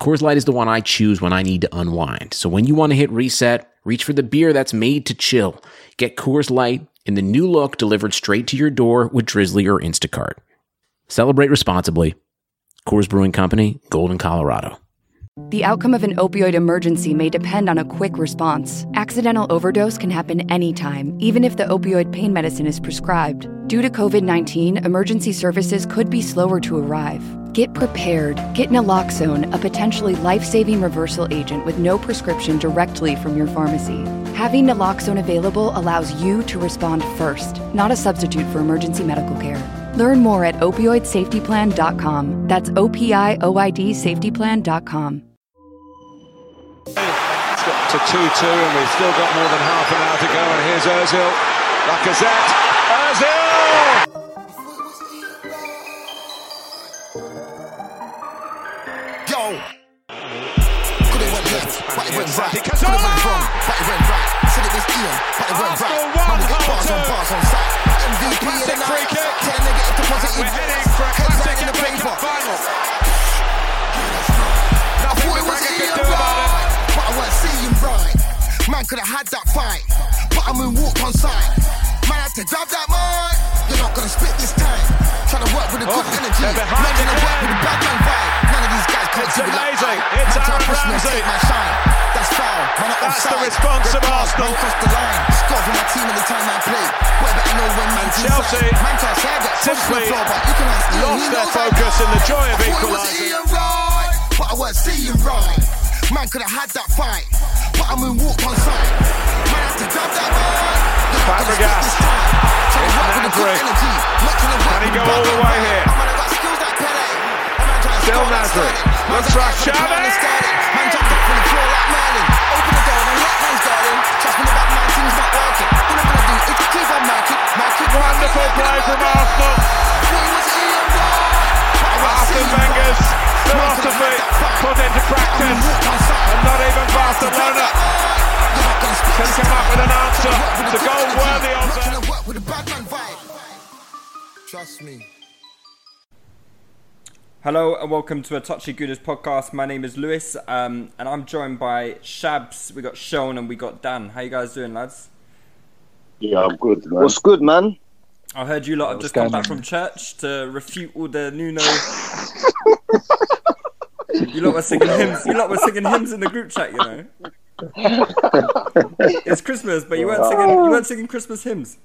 Coors Light is the one I choose when I need to unwind. So when you want to hit reset, reach for the beer that's made to chill. Get Coors Light in the new look delivered straight to your door with Drizzly or Instacart. Celebrate responsibly. Coors Brewing Company, Golden, Colorado. The outcome of an opioid emergency may depend on a quick response. Accidental overdose can happen anytime, even if the opioid pain medicine is prescribed. Due to COVID 19, emergency services could be slower to arrive. Get prepared. Get naloxone, a potentially life saving reversal agent with no prescription directly from your pharmacy. Having naloxone available allows you to respond first, not a substitute for emergency medical care. Learn more at opioidsafetyplan.com. That's O P I O I D safetyplan.com. It's got to 2 2, and we've still got more than half an hour to go. And here's Ozil. Lacazette. Ozil! Went right. Could it went wrong, but it went right. Said it was Ian, but it went right. Man, we Hull bars on bars on site. MVP of the night. Turn negative to positive. We're heading for a classic in the paper. I thought it was Ian it. but I weren't seeing right. Man could have had that fight, but I'm in walk on side. Man had to grab that mic. Not gonna spit this time. Trying to work with a good Oh, energy. Not gonna work with a bad man vibe. None of these guys can't It's do it like amazing. It's Aaron Ramsey. take my shine. That's foul. Man, not That's the response Red of Arsenal. Man crossed the line. Score for my team anytime I play. Boy, better know when Chelsea. Man can't say I get pushed to the simply floor, but you can ask lost he their focus in the joy of I thought it was equalising. Right, but I weren't seeing right. Man could have had that fight, but I'm in walk on sight. Man had to grab that mic. You're not gonna Fabregas. Spit this time. Trying to It's work with a good Nasri. energy. Not trying to work Can he go all the way here? Man, I got skills like Pele. Man, trying to Still score like Nasri. Sterling. Man, Looks got for eyes for the Xavi. plan and Sterling. Man jumped up from the floor like Merlin. Open the door and let man's garden. Trust me, the back man team's not working. All I'm gonna do is keep on marking, marking. Wonderful play from Arsenal. Arsene Wenger's philosophy put into practice. And not even Barcelona can come up with an answer to goal worthy of them. Trust me. Hello and welcome to a Touchy Gooners podcast. My name is Lewis, um, and I'm joined by Shabs. We got Seun and we got Dan. How you guys doing, lads? Yeah, I'm good, man. What's good, man? I heard you lot have just come back from church to refute all the Nuno. you lot were singing hymns. You lot were singing hymns in the group chat. You know, it's Christmas, but you weren't singing. You weren't singing Christmas hymns.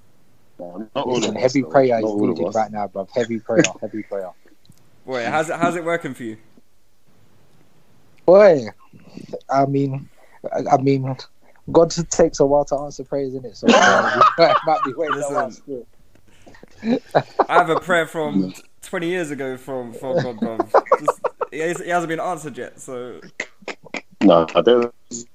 Not all Listen, heavy us, prayer though. is Not needed us. right now, bro. Heavy prayer, heavy prayer. Boy, how's it? How's it working for you? Boy, I mean, I, I mean, God takes a while to answer prayers, isn't it? So uh, it might be waiting a while Listen. still. I have a prayer from 20 years ago from from God, bruv. Just, he has- he hasn't been answered yet, so No, there's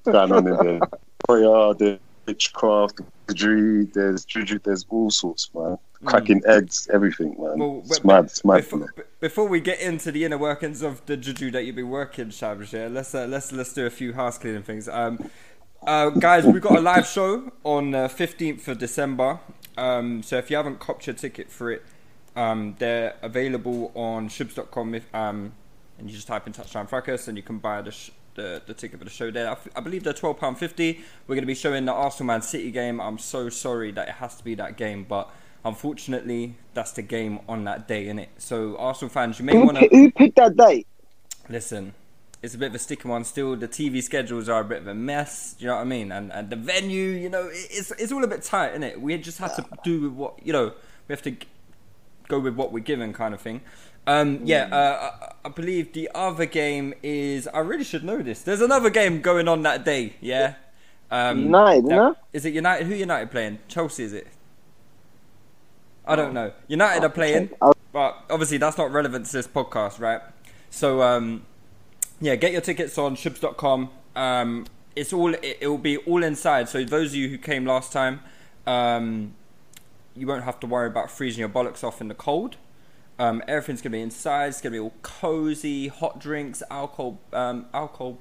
going on in there. Prayer, there's witchcraft, juju, there's juju, there's all sorts, man. Cracking eggs, everything, man. Well, it's mad, it's mad. before, before we get into the inner workings of the juju that you've been working, yeah, let's uh, let's let's do a few house cleaning things. Um, Uh, guys, we've got a live show on uh, 15th of December. Um, so if you haven't copped your ticket for it, um, they're available on shoobs.com. If, um, and you just type in Touchline Fracas and you can buy the, sh- the, the ticket for the show there. I, f- I believe they're £12.50. We're going to be showing the Arsenal Man City game. I'm so sorry that it has to be that game, but unfortunately, that's the game on that day, innit? So, Arsenal fans, you may want to. who picked that date? Listen, it's a bit of a sticky one still. The TV schedules are a bit of a mess. Do you know what I mean? And and the venue, you know, it's it's all a bit tight, isn't it? We just have to do with what you know. We have to go with what we're given, kind of thing. Um, yeah, uh, I, I believe the other game is. I really should know this. There's another game going on that day. Yeah. Um, United, that- no? Is it United? Who United playing? Chelsea, is it? I don't know. United are playing, but obviously that's not relevant to this podcast, right? So, um, yeah, get your tickets on shoobs.com. Um, it's all it, it will be all inside. So those of you who came last time, um, you won't have to worry about freezing your bollocks off in the cold. Um, everything's gonna be inside. It's gonna be all cozy, hot drinks, alcohol, um, alcohol,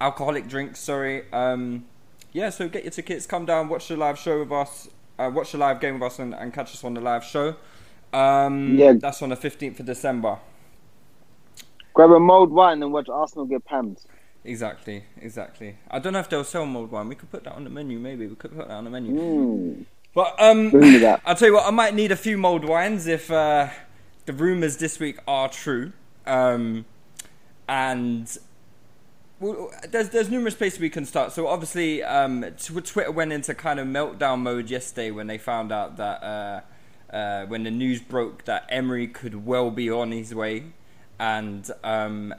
alcoholic drinks. Sorry. Um, yeah, so get your tickets. Come down, watch the live show with us. Uh, watch the live game with us, and, and catch us on the live show. Um, Yeah. that's on the fifteenth of December. Grab a mulled wine and watch Arsenal get pammed. Exactly, exactly. I don't know if they'll sell mulled wine. We could put that on the menu. Maybe we could put that on the menu. Mm. But um, Bring me that. I'll tell you what. I might need a few mulled wines if uh, the rumors this week are true. Um, and well, there's there's numerous places we can start. So obviously, um, tw- Twitter went into kind of meltdown mode yesterday when they found out that uh, uh, when the news broke that Emery could well be on his way, and um,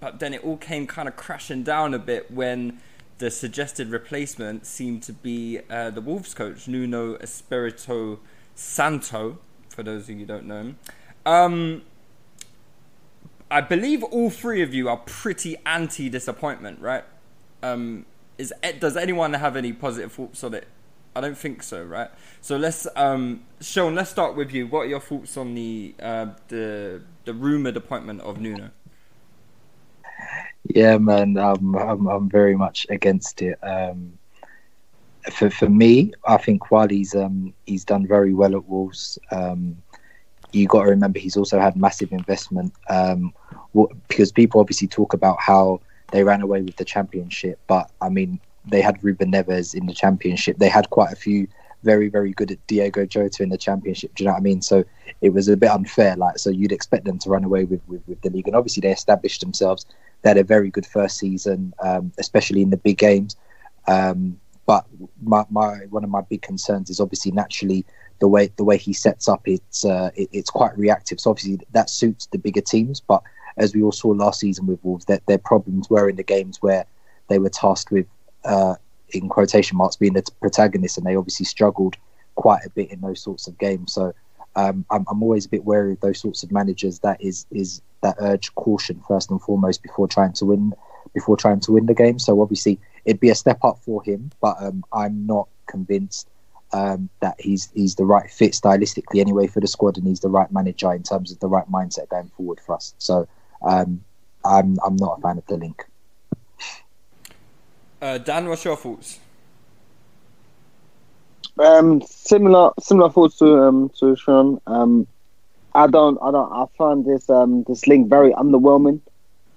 but then it all came kind of crashing down a bit when the suggested replacement seemed to be uh, the Wolves coach Nuno Espirito Santo. For those of you who don't know him. Um, I believe all three of you are pretty anti disappointment, right? Um, is does anyone have any positive thoughts on it? I don't think so, right? So let's, um, Seun, let's start with you. What are your thoughts on the uh, the the rumored appointment of Nuno? Yeah, man, um, I'm I'm very much against it. Um, for for me, I think while he's um he's done very well at Wolves, um, you got to remember he's also had massive investment. Um, because people obviously talk about how they ran away with the championship, but I mean they had Ruben Neves in the championship. They had quite a few very very good at Diego Jota in the championship. Do you know what I mean? So it was a bit unfair. Like so, you'd expect them to run away with with, with the league, and obviously they established themselves. They had a very good first season, um, especially in the big games. Um, but my, my one of my big concerns is obviously naturally the way the way he sets up. It's uh, it, it's quite reactive. So obviously that suits the bigger teams. But as we all saw last season with Wolves, that their problems were in the games where they were tasked with, uh, in quotation marks, being the protagonist, and they obviously struggled quite a bit in those sorts of games. So um, I'm, I'm always a bit wary of those sorts of managers. That is is that urge caution first and foremost before trying to win before trying to win the game. So obviously it'd be a step up for him, but um, I'm not convinced um, that he's he's the right fit stylistically anyway for the squad, and he's the right manager in terms of the right mindset going forward for us. So um, I'm I'm not a fan of the link. Uh, Dan, what's your thoughts? Um, similar similar thoughts to um to Seun. Um, I don't I don't I find this um this link very underwhelming.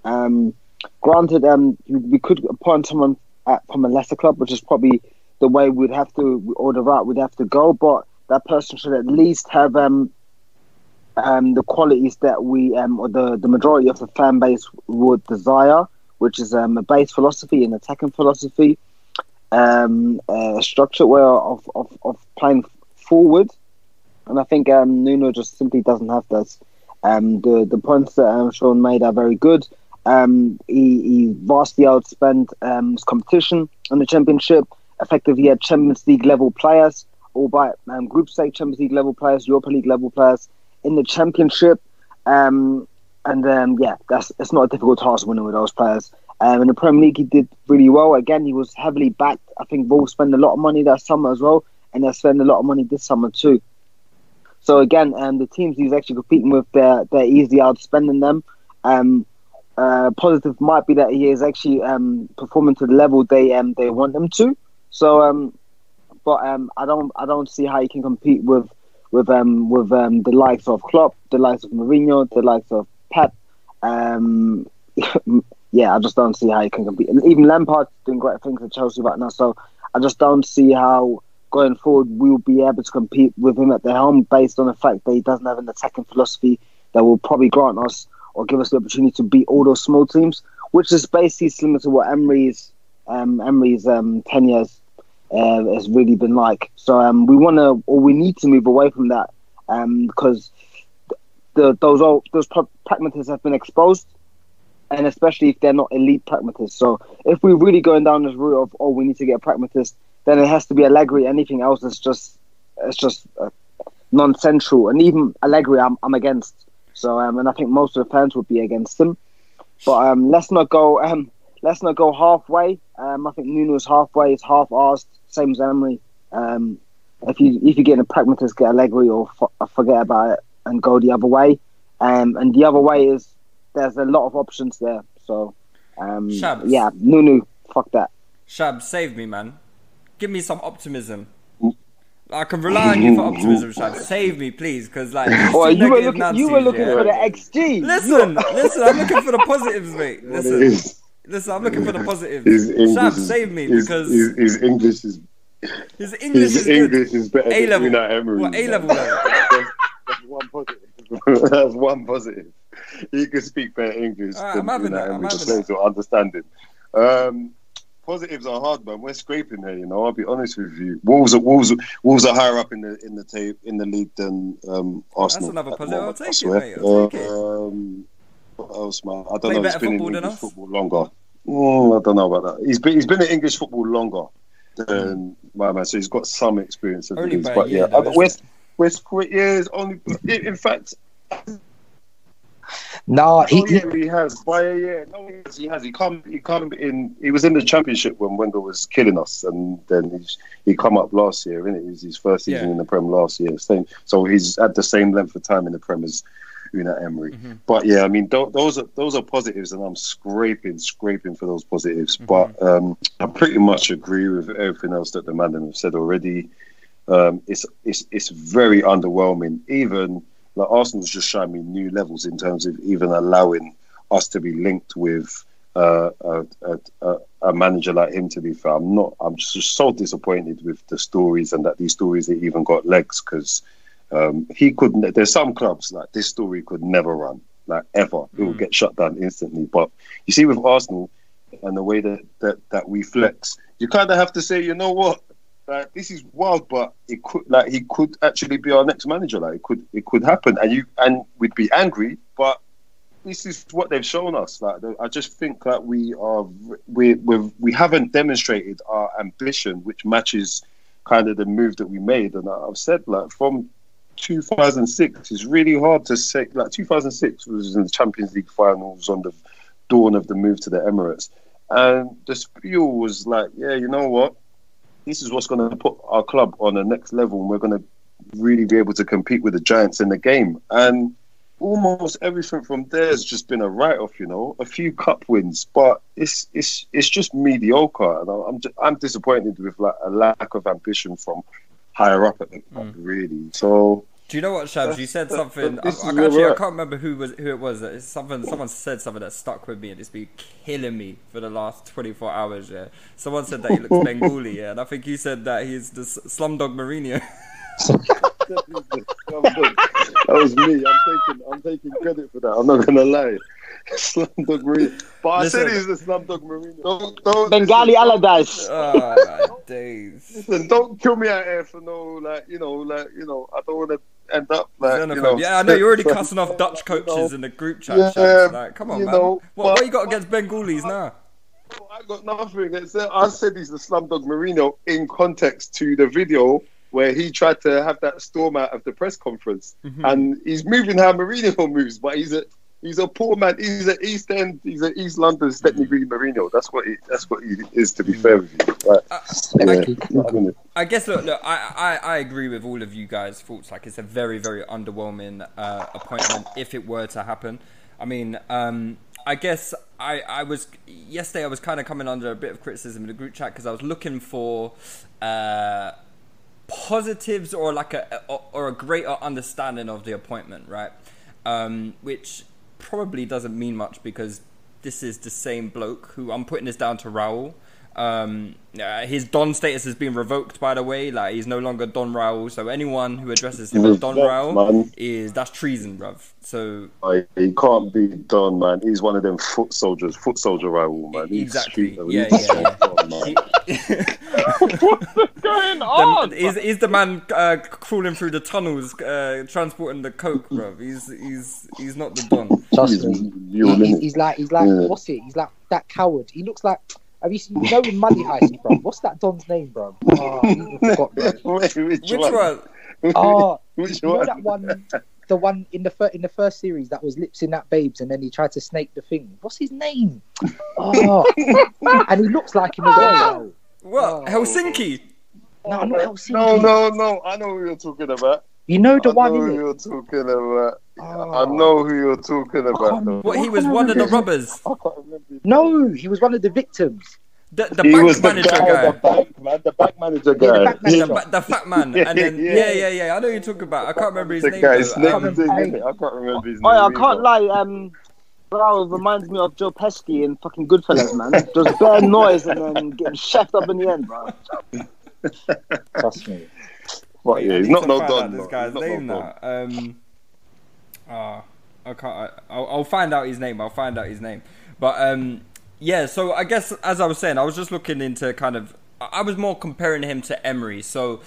Um, granted, um, we could appoint someone at, from a lesser club, which is probably the way we'd have to or the route we'd have to go. But that person should at least have um um the qualities that we um or the the majority of the fan base would desire, which is um a base philosophy and attacking philosophy um, a structured way of, of, of playing forward. And I think um, Nuno just simply doesn't have this. Um, the the points that um, Seun made are very good. Um, he, he vastly outspent um, his competition in the championship. Effectively, had Champions League level players, albeit um, group stage Champions League level players, Europa League level players in the championship. Um, and um, yeah, that's it's not a difficult task winning with those players. Um, in the Premier League, he did really well. Again, he was heavily backed. I think Wolves spent a lot of money that summer as well, and they spent a lot of money this summer too. So again, um, the teams he's actually competing with, they're they're easily outspending them. Um, uh, positive might be that he is actually um, performing to the level they um, they want him to. So, um, but um, I don't I don't see how he can compete with with um, with um, the likes of Klopp, the likes of Mourinho, the likes of Pep. Um, yeah, I just don't see how he can compete. And even Lampard's doing great things at Chelsea right now. So I just don't see how going forward we'll be able to compete with him at the helm based on the fact that he doesn't have an attacking philosophy that will probably grant us or give us the opportunity to beat all those small teams, which is basically similar to what Emery's um, Emery's um, ten years uh, has really been like. So um, we want to or we need to move away from that um, because the, those old, those pragmatists have been exposed, and especially if they're not elite pragmatists. So if we're really going down this route of oh we need to get a pragmatist, then it has to be Allegri. Anything else is just it's just uh, non-central, and even Allegri I'm I'm against. So um, and I think most of the fans would be against him. But um, let's not go um, let's not go halfway. Um, I think Nuno's halfway. It's half-assed, same as Emery. Um, if you if you're getting a pragmatist, get Allegri or f- forget about it and go the other way. Um, and the other way is there's a lot of options there. So um, Shabs. yeah, Nuno, fuck that. Shab, save me, man. Give me some optimism. I can rely on you for optimism, Shab. Save me, please, because like Well, you were looking, you were looking yeah. for the XG. Listen, listen, I'm looking for the positives, mate. Listen, is. Listen, I'm looking for the positives. His English Shab, is- save me his, because his, his English is his English his is good. Is better A level. than Unai Emery. What A level? That's, that's one positive. that's one positive. He can speak better English Alright, than I'm having Unai Emery. The players will understand him. Um, positives are hard, man. We're scraping here. You know, I'll be honest with you. Wolves are Wolves. Wolves are higher up in the in the tape in the league than um, Arsenal. That's another positive. I'll take it, mate. I'll take it. Um, what else, man? I don't Play know. He's been in English us? football longer. Mm, I don't know about that. He's been he's been in English football longer than my man, so he's got some experience of Only these. But yeah, though, isn't West West yeah, it's only in in fact. No, he, Oh, yeah, he has. By a year, no, he has. He has. He come. He come in. He was in the championship when Wendell was killing us, and then he's, he come up last year. Innit? It was his first season Yeah. in the Prem last year. Same. So he's at the same length of time in the Prem as Unai Emery. Mm-hmm. But yeah, I mean, tho- those are those are positives, and I'm scraping, scraping for those positives. Mm-hmm. But um, I pretty much agree with everything else that the man have said already. Um, it's it's it's very underwhelming. Even like Arsenal's just showing me new levels in terms of even allowing us to be linked with uh, a, a, a, a manager like him. To be fair, I'm not. I'm just so disappointed with the stories and that these stories they even got legs because um, he could. There's some clubs like this story could never run like ever. It will get shut down instantly. But you see with Arsenal and the way that that, that we flex, you kind of have to say, you know what. Like this is wild, but it could like he could actually be our next manager. Like it could it could happen, and you and we'd be angry, but this is what they've shown us. Like I just think that we are we we we haven't demonstrated our ambition, which matches kind of the move that we made. And I've said like from 2006, is really hard to say. Like 2006 was in the Champions League finals on the dawn of the move to the Emirates, and the spiel was like, yeah, you know what, this is what's going to put our club on the next level, and we're going to really be able to compete with the giants in the game. And almost everything from there has just been a write-off. You know, a few cup wins, but it's it's it's just mediocre, and I'm I'm disappointed with like a lack of ambition from higher up at the club, hmm. really. So. Do you know what, Shabs? You said something. I, I, actually, I can't remember who was who it was. It's something. Someone said something that stuck with me, and it's been killing me for the last twenty four hours. Yeah. Someone said that he looks Bengali. Yeah, and I think you said that he's the Slumdog Mourinho. that was me. I'm taking I'm taking credit for that. I'm not gonna lie. Slumdog Mourinho. But I said Listen. he's the Slumdog Mourinho. Don't, don't, Bengali listen, Allardyce. oh my days. Listen, don't kill me out here for no like you know like you know I don't want to end up like you know. yeah, I know you're already cussing off Dutch You know, coaches in the group chat. Yeah, Shabs. Like, come on, you man. know, what, what you got against Bengalis now? I got nothing. It's, uh, I said he's the Slumdog Mourinho in context to the video where he tried to have that storm out of the press conference, Mm-hmm. and he's moving how Mourinho moves, but he's a he's a poor man. He's an East End. He's an East London Stepney Green Mourinho. That's what he, that's what he is. To be fair with you, Like, yeah, I I guess look, look I, I, I agree with all of you guys' thoughts. Like it's a very, very underwhelming uh, appointment if it were to happen. I mean, um, I guess I, I was yesterday. I was kind of coming under a bit of criticism in the group chat because I was looking for uh, positives or like a or a greater understanding of the appointment, right? Um, which probably doesn't mean much because this is the same bloke who I'm putting this down to Raul. Um, uh, his Don status has been revoked, by the way. Like he's no longer Don Raul. So anyone who addresses him as Don Raul man. is that's treason, bruv. So Like, he can't be done, man. He's one of them foot soldiers, foot soldier Raul, man. He's Exactly. Yeah, He's yeah, so done, man. going the, is, is the man uh, crawling through the tunnels, uh, transporting the coke, bruv? He's he's he's not the Don. Trust He's me. real, he's, he's like he's like Yeah. what's it? He's like that coward. He looks like. Have you seen? You know in Money Heist, bro? What's that Don's name, bro? Oh, forgot, bro. Wait, which, Which one? one? Oh, Which you know one? that one, the one in the fir- in the first series that was lips in that babes, and then he tried to snake the thing. What's his name? Oh, and he looks like him as well. What? Oh. Helsinki? No, not Helsinki. No, no, no. I know who you're talking about. You know the I one know who it. you're talking about. Oh. I know who you're talking about. though. What? He was one of the robbers. I can't remember. No, he was one of the victims. The, the He bank was the manager guy, guy. the bank man, the bank manager Yeah, the guy. bank The, manager. ba- the fat man, and then yeah, Yeah. yeah, yeah. I know who you're talking about. I can't remember his the name. guy, his name Um, is in it. I can't remember his name. Oh, I can't either. lie. Um, Raul reminds me of Joe Pesci in fucking Goodfellas, man. Just bare noise and then getting chefed up in the end, bro. Trust me. What Wait, yeah, he's not to no find Don. out This guy's He's not no name now. Um, ah, I can't. I, I'll, I'll find out his name. I'll find out his name. But um, yeah. So I guess as I was saying, I was just looking into kind of. I I was more comparing him to Emery. So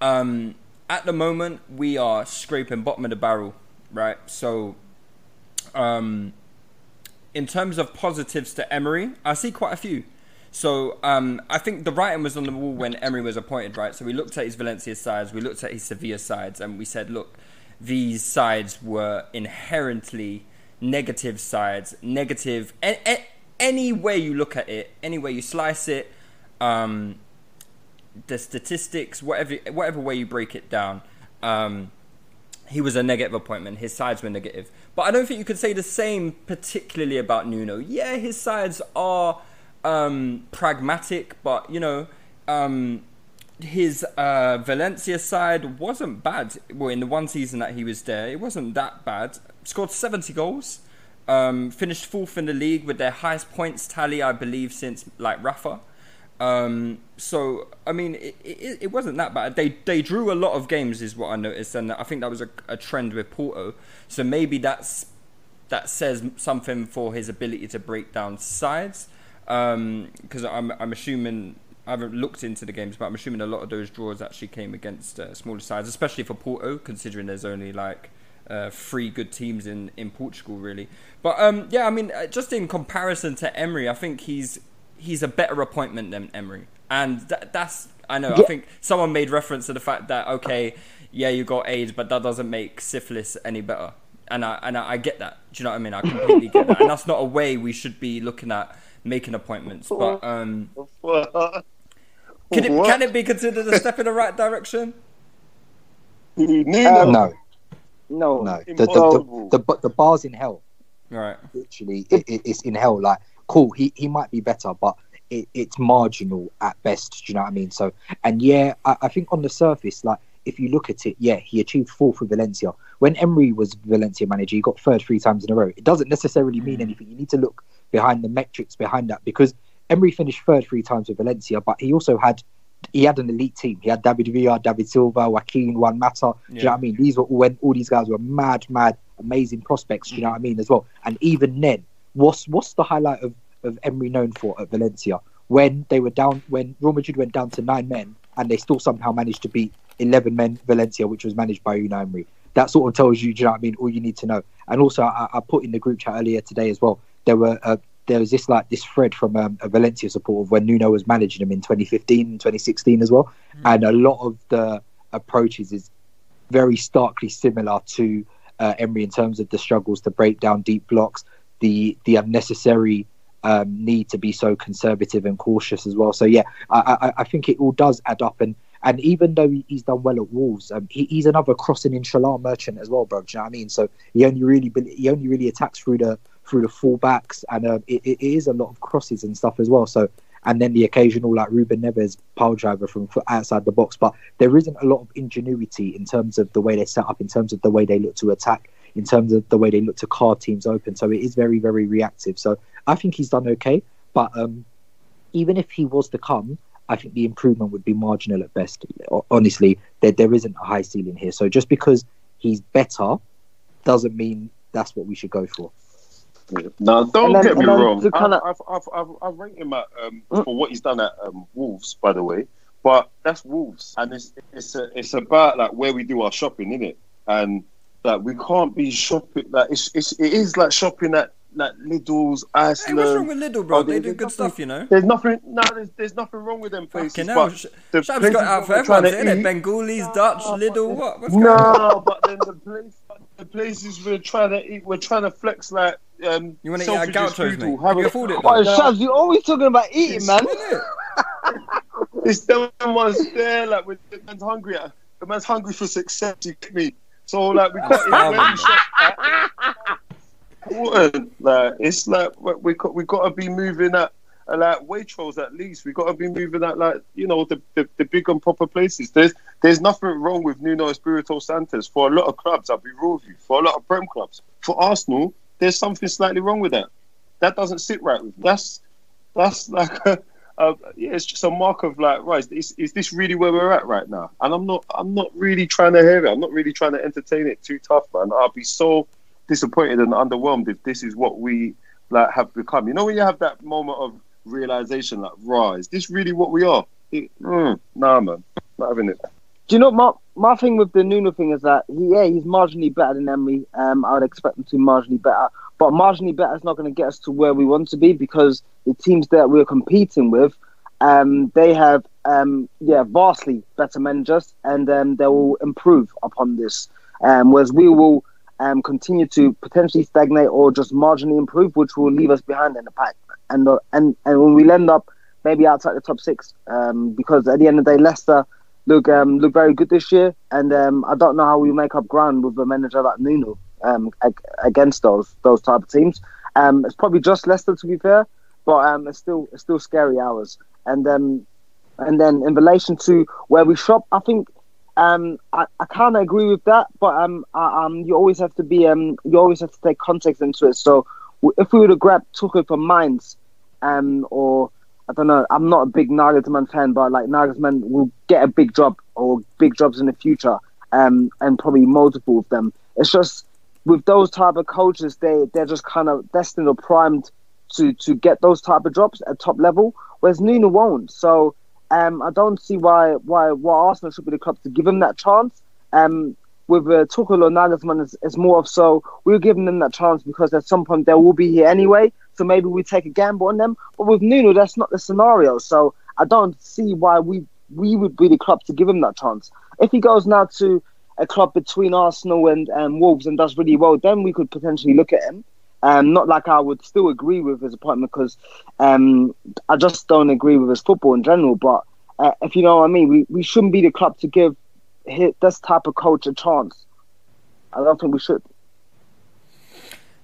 um, at the moment, we are scraping bottom of the barrel, right? So um, in terms of positives to Emery, I see quite a few. So um, I think the writing was on the wall when Emery was appointed, right? So we looked at his Valencia sides, we looked at his Sevilla sides, and we said, look, these sides were inherently negative sides, negative. A- a- any way you look at it, any way you slice it, um, the statistics, whatever whatever way you break it down, um, he was a negative appointment. His sides were negative. But I don't think you could say the same particularly about Nuno. Yeah, his sides are um, pragmatic, but you know, um, his uh, Valencia side wasn't bad. Well, in the one season that he was there, it wasn't that bad. Scored 70 goals. Um, finished fourth in the league with their highest points tally, I believe, since like Rafa. Um, so I mean, it, it, it wasn't that bad. They they drew a lot of games, is what I noticed, and I think that was a, a trend with Porto. So maybe that's that says something for his ability to break down sides. Because I'm I'm assuming I haven't looked into the games, but I'm assuming a lot of those draws actually came against uh, smaller sides, especially for Porto, considering there's only like uh, three good teams in, in Portugal, really. But um, yeah, I mean, uh, just in comparison to Emery, I think he's he's a better appointment than Emery, and that, that's I know. I think someone made reference to the fact that okay, yeah, you got AIDS, but that doesn't make syphilis any better. And I and I, I get that. Do you know what I mean? I completely get that, and that's not a way we should be looking at making appointments. But um, can it can it be considered a step in the right direction? Um, No, No, no. The the, the, the, the bar's in hell. Right. Literally, it, it, it's in hell. Like, cool, he, he might be better, but it, it's marginal at best. Do you know what I mean? So, and yeah, I, I think on the surface, like, if you look at it, yeah, he achieved fourth with Valencia. When Emery was Valencia manager, he got third three times in a row. It doesn't necessarily mean mm. anything. You need to look behind the metrics behind that because Emery finished third three times with Valencia, but he also had he had an elite team. He had David Villa, David Silva, Joaquin, Juan Mata. Do you know what I mean? These were all, when all these guys were mad, mad, amazing prospects. Do you know what I mean as well? And even then, what's what's the highlight of of Emery known for at Valencia? When they were down, when Real Madrid went down to nine men, and they still somehow managed to beat eleven men Valencia, which was managed by Unai Emery. That sort of tells you, do you know what I mean? All you need to know. And also, I, I put in the group chat earlier today as well. There were uh, there was this like this thread from um, a Valencia supporter of when Nuno was managing them in 2015 and 2016 as well, and a lot of the approaches is very starkly similar to uh, Emery in terms of the struggles to break down deep blocks, the the unnecessary um, need to be so conservative and cautious as well. So yeah, I, I, I think it all does add up, and and even though he's done well at Wolves, um, he, he's another crossing inshallah merchant as well, bro. Do you know what I mean? So he only really he only really attacks through the through the fullbacks, and uh, it, it is a lot of crosses and stuff as well. So, and then the occasional like Ruben Neves power driver from outside the box, but there isn't a lot of ingenuity in terms of the way they set up, in terms of the way they look to attack, in terms of the way they look to card teams open. So it is very, very reactive. So I think he's done okay, but um, even if he was to come, I think the improvement would be marginal at best. Honestly, there there isn't a high ceiling here. So just because he's better doesn't mean that's what we should go for. No, don't then- get me wrong. to kinda- I've, I've, I've, I've ranked him at, um, for what he's done at um, Wolves, by the way. But that's Wolves, and it's it's a, it's about like where we do our shopping, isn't it? And that we can't be shopping. Like it's, it's it is like shopping at like Lidl's, Hey, Iceland. what's wrong with Lidl, bro? Oh, They there's do good nothing- stuff, you know. There's nothing. No, there's, there's nothing wrong with them places. Fucking hell, but Sh- the Shab's got out for everyone, isn't it? eat- Bengalis, Dutch, Lidl, what? What's going on? no, but then the place, the places we're trying to eat, we're trying to flex like. Um, You want to eat at Selfridges Gaucho's, mate? Have Can you a- afford it, Oh, though? Shabs, you always talking about eating, man. It's them ones there, like when the man's hungry. uh, The man's hungry for success. You get me? So like we can't eat where at. Important. Like it's like we we got we got to be moving at uh, like Waitrose at least. We got to be moving at like you know the, the the big and proper places. There's there's nothing wrong with Nuno Espirito Santos for a lot of clubs. I'll be real with you. For a lot of Prem clubs, for Arsenal, there's something slightly wrong with that. That doesn't sit right with me. That's that's like a, a, yeah, it's just a mark of like, right, is, is this really where we're at right now? And I'm not, I'm not really trying to hear it. I'm not really trying to entertain it too tough, man. I'll be so disappointed and underwhelmed if this is what we like have become. You know, when you have that moment of realization, like, right, is this really what we are? It, mm, nah, man, not having it. Do you know my my thing with the Nuno thing is that he, yeah he's marginally better than Emery. Um, I would expect him to be marginally better, but marginally better is not going to get us to where we want to be because the teams that we're competing with, um, they have um, yeah vastly better managers and um, they will improve upon this. Um, whereas we will um, continue to potentially stagnate or just marginally improve, which will leave us behind in the pack. And uh, and and when we end up maybe outside the top six, um, because at the end of the day, Leicester look look very good this year, and I don't know how we make up ground with a manager like Nuno ag- against those those type of teams. It's probably just Leicester to be fair, but um, it's still it's still scary hours. And um, and then in relation to where we shop, I think um, I, I kind of agree with that, but um, I, um, you always have to be um, you always have to take context into it. So if we were to grab Tuchel from Mainz, um, or I don't know, I'm not a big Nagelsmann fan, but like Nagelsmann will get a big job or big jobs in the future, um, and probably multiple of them. It's just with those type of coaches, they they're just kind of destined or primed to to get those type of jobs at top level, whereas Nuno won't. So um, I don't see why why why Arsenal should be the club to give him that chance. Um, with uh, Tuchel or Nagelsmann, it's, it's more of so we're giving them that chance because at some point they will be here anyway. So maybe we take a gamble on them. But with Nuno, that's not the scenario. So I don't see why we we would be the club to give him that chance. If he goes now to a club between Arsenal and um, Wolves and does really well, then we could potentially look at him. Um, not like I would still agree with his appointment because um, I just don't agree with his football in general. But uh, if you know what I mean, we, we shouldn't be the club to give hi- this type of coach a chance. I don't think we should.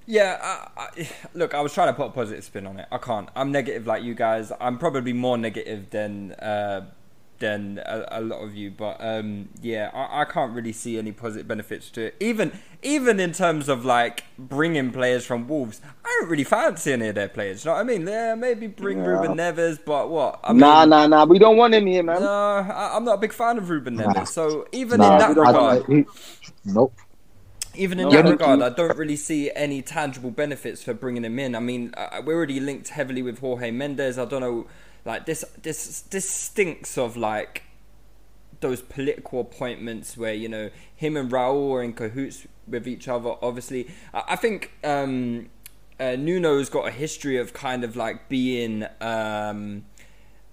Yeah, I, I, look, I was trying to put a positive spin on it. I can't. I'm negative like you guys. I'm probably more negative than uh, than a, a lot of you. But um, yeah, I, I can't really see any positive benefits to it. Even even in terms of like bringing players from Wolves, I don't really fancy any of their players. You know what I mean? Yeah, maybe bring Yeah. Ruben Neves, but what? I nah, mean, nah, nah. We don't want him here, man. No, I, I'm not a big fan of Ruben Nah. So even Nah, in that regard, nope. even in No, that regard. I don't really see any tangible benefits for bringing him in. I mean, uh, we're already linked heavily with Jorge Mendes. I don't know, like this, this, this stinks of like those political appointments where you know him and Raul are in cahoots with each other. Obviously, I, think um, uh, Nuno's got a history of kind of like being um,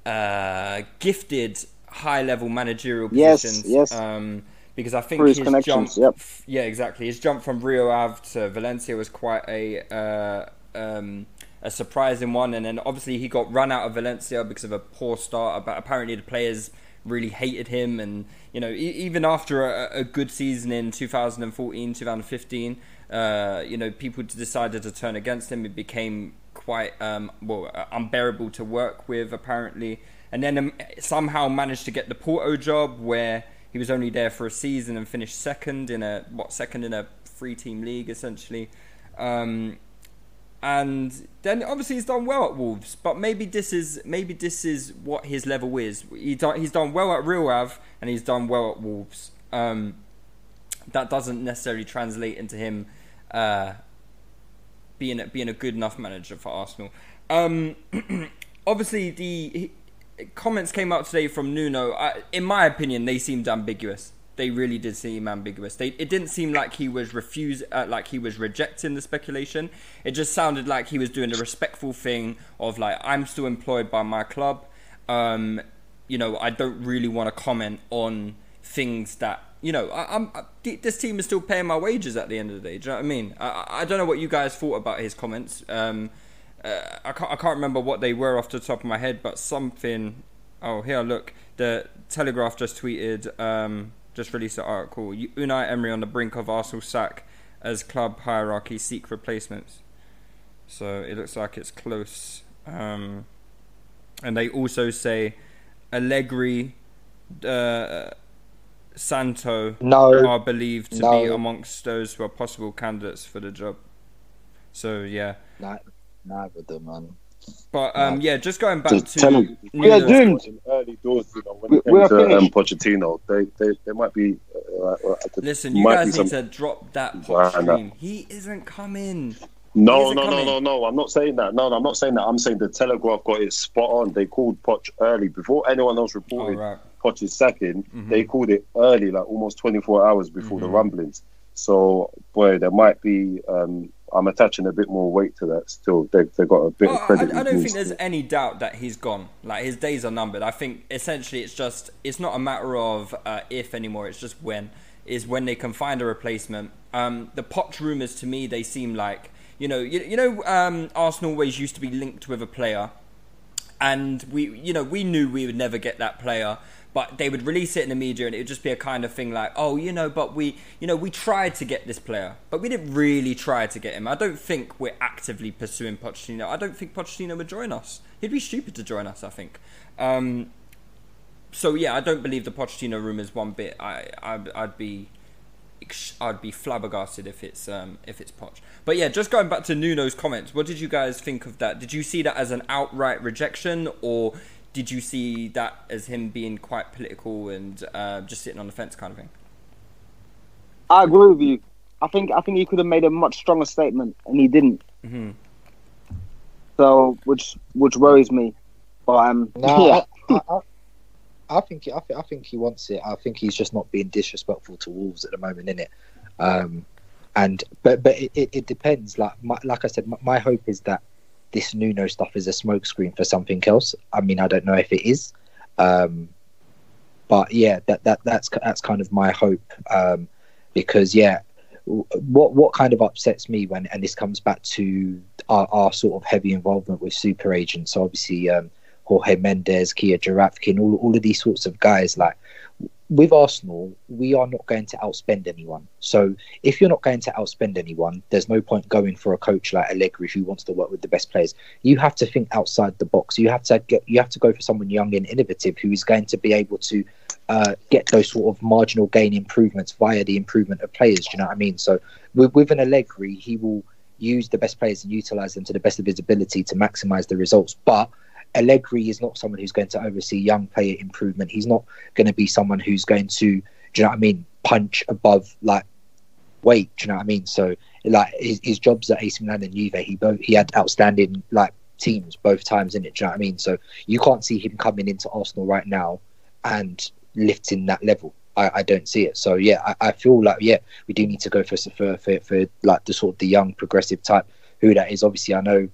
uh, gifted high level managerial positions. yes. Um, because I think his his jump, yep. yeah, exactly. His jump from Rio Ave to Valencia was quite a uh, um, a surprising one, and then obviously he got run out of Valencia because of a poor start. But apparently the players really hated him, and you know, even after a, a, good season in 2014, 2015, uh, you know, people decided to turn against him. It became quite um, well uh, unbearable to work with, apparently, and then um, somehow managed to get the Porto job where he was only there for a season and finished second in a what second in a three team league essentially. Um, and then obviously he's done well at Wolves, but maybe this is maybe this is what his level is. He done, he's done well at Rio Ave and he's done well at Wolves. Um, that doesn't necessarily translate into him uh, being a, being a good enough manager for Arsenal. Um, obviously, the comments came out today from Nuno. I, in my opinion, they seemed ambiguous they really did seem ambiguous. They, it didn't seem like he was refused, uh, like he was rejecting the speculation. It just sounded like he was doing a respectful thing of like, I'm still employed by my club. Um, you know, I don't really want to comment on things that you know. I, am this team is still paying my wages at the end of the day. Do you know what I mean? I, I don't know what you guys thought about his comments. Um, uh, I can't I can't remember what they were off the top of my head, but something. Oh, here, look. The Telegraph just tweeted. Um, just released an article. Unai Emery on the brink of Arsenal sack as club hierarchy seek replacements. So it looks like it's close. Um, and they also say Allegri, uh, Santo no, are believed to no. be amongst those who are possible candidates for the job. So yeah, neither of them, man. But um, yeah, just going back just to we are doomed. Early doors, you know, when we, it came to um, Pochettino, they, they, they might be. Uh, uh Listen, you guys need some... to drop that Poch He isn't coming. No, no, no, no, no. I'm not saying that. No, no, I'm not saying that. I'm saying the Telegraph got it spot on. They called Poch early before anyone else reported oh, right. Poch's sacking. Mm-hmm. They called it early, like almost 24 hours before mm-hmm. the rumblings. So, boy, there might be um, I'm attaching a bit more weight to that. Still, they they got a bit well, of credit. I, I don't think there's any doubt that he's gone. Like his days are numbered. I think essentially it's just it's not a matter of uh, if anymore. It's just when is when they can find a replacement. Um, the Poch rumors to me they seem like you know you, you know um, Arsenal always used to be linked with a player, and we you know we knew we would never get that player but they would release it in the media and it would just be a kind of thing like oh you know but we you know we tried to get this player but we didn't really try to get him. I don't think we're actively pursuing pochettino. I don't think pochettino would join us. He'd be stupid to join us i think. Um, so yeah i don't believe the pochettino rumors one bit. I i'd, I'd be I'd be flabbergasted if it's um, if it's Poch. But yeah, just going back to Nuno's comments, what did you guys think of that? Did you see that as an outright rejection, or did you see that as him being quite political and uh, just sitting on the fence kind of thing? I agree with you. I think I think he could have made a much stronger statement, and he didn't. Mm-hmm. So, which which worries me. But um, no, yeah. I, I, I, think I think I think he wants it. I think he's just not being disrespectful to Wolves at the moment, in it. Um, and but but it, it, it depends. Like my, like I said, my, my hope is that this Nuno stuff is a smokescreen for something else. I mean, I don't know if it is, um, but yeah, that that that's that's kind of my hope um, because yeah, what what kind of upsets me when and this comes back to our, our sort of heavy involvement with super agents. So obviously, um, Jorge Mendes, Kia Joorabchian, all all of these sorts of guys like with Arsenal, we are not going to outspend anyone. So if you're not going to outspend anyone, there's no point going for a coach like Allegri who wants to work with the best players. You have to think outside the box. You have to get you have to go for someone young and innovative who is going to be able to uh, get those sort of marginal gain improvements via the improvement of players. Do you know what I mean? So with, with an Allegri, he will use the best players and utilize them to the best of his ability to maximize the results. But Allegri is not someone who's going to oversee young player improvement. He's not going to be someone who's going to, do you know what I mean, punch above like weight. Do you know what I mean? So like his, his jobs at AC Milan and Juve, he both he had outstanding like teams both times in it. Do you know what I mean? So you can't see him coming into Arsenal right now and lifting that level. I, I don't see it. So yeah, I, I feel like yeah, we do need to go for for, for for like the sort of the young progressive type. Who that is? Obviously, I know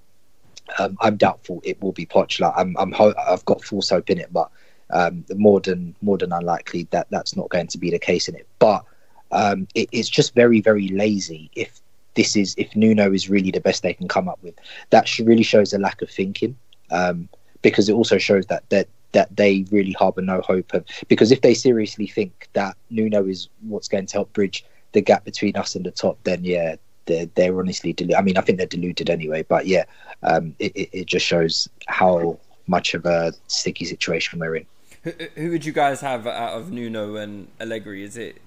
um, I'm doubtful it will be Poch. Like I'm, I'm ho- I've got false hope in it, but um, more than more than unlikely that that's not going to be the case in it. But um, it, it's just very very lazy if this is if Nuno is really the best they can come up with. That really shows a lack of thinking um, because it also shows that that that they really harbour no hope of. Because if they seriously think that Nuno is what's going to help bridge the gap between us and the top, then yeah, they're, they're honestly deluded. I mean, I think they're deluded anyway, but yeah, um, it, it, it just shows how much of a sticky situation we're in. Who, who would you guys have out of Nuno and Allegri? Is it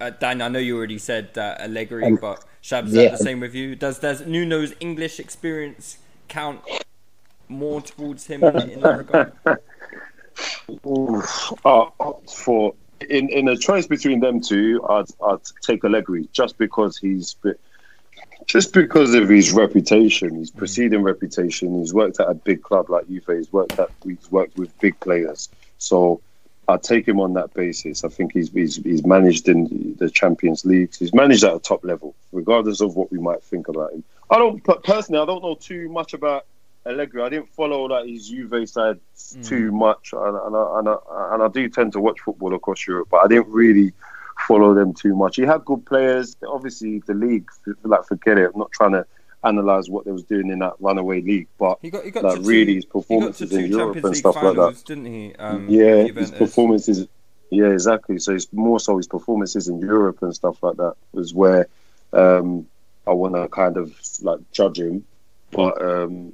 uh, Dan? I know you already said uh, Allegri, Um, but Shabs, yeah. the same with you? Does does Nuno's English experience count more towards him in, in that regard? Oof. Uh, for in in a choice between them two, I'd I'd take Allegri just because he's be- just because of his reputation, his mm. preceding reputation. He's worked at a big club like Juve. He's worked at he's worked with big players. So I'd take him on that basis. I think he's he's, he's managed in the Champions Leagues. He's managed at a top level, regardless of what we might think about him. I don't personally. I don't know too much about Allegri. I didn't follow like his Juve side too mm. much, and, and, I, and, I, and I do tend to watch football across Europe, but I didn't really follow them too much. He had good players. Obviously, the league, like forget it. I'm not trying to analyze what they was doing in that runaway league, but He got he got like really his two, to performances in Europe Champions and stuff like that. didn't he? Um, yeah, his performances. Yeah, exactly. So it's more so his performances in Europe and stuff like that was where um, I want to kind of like judge him. But um,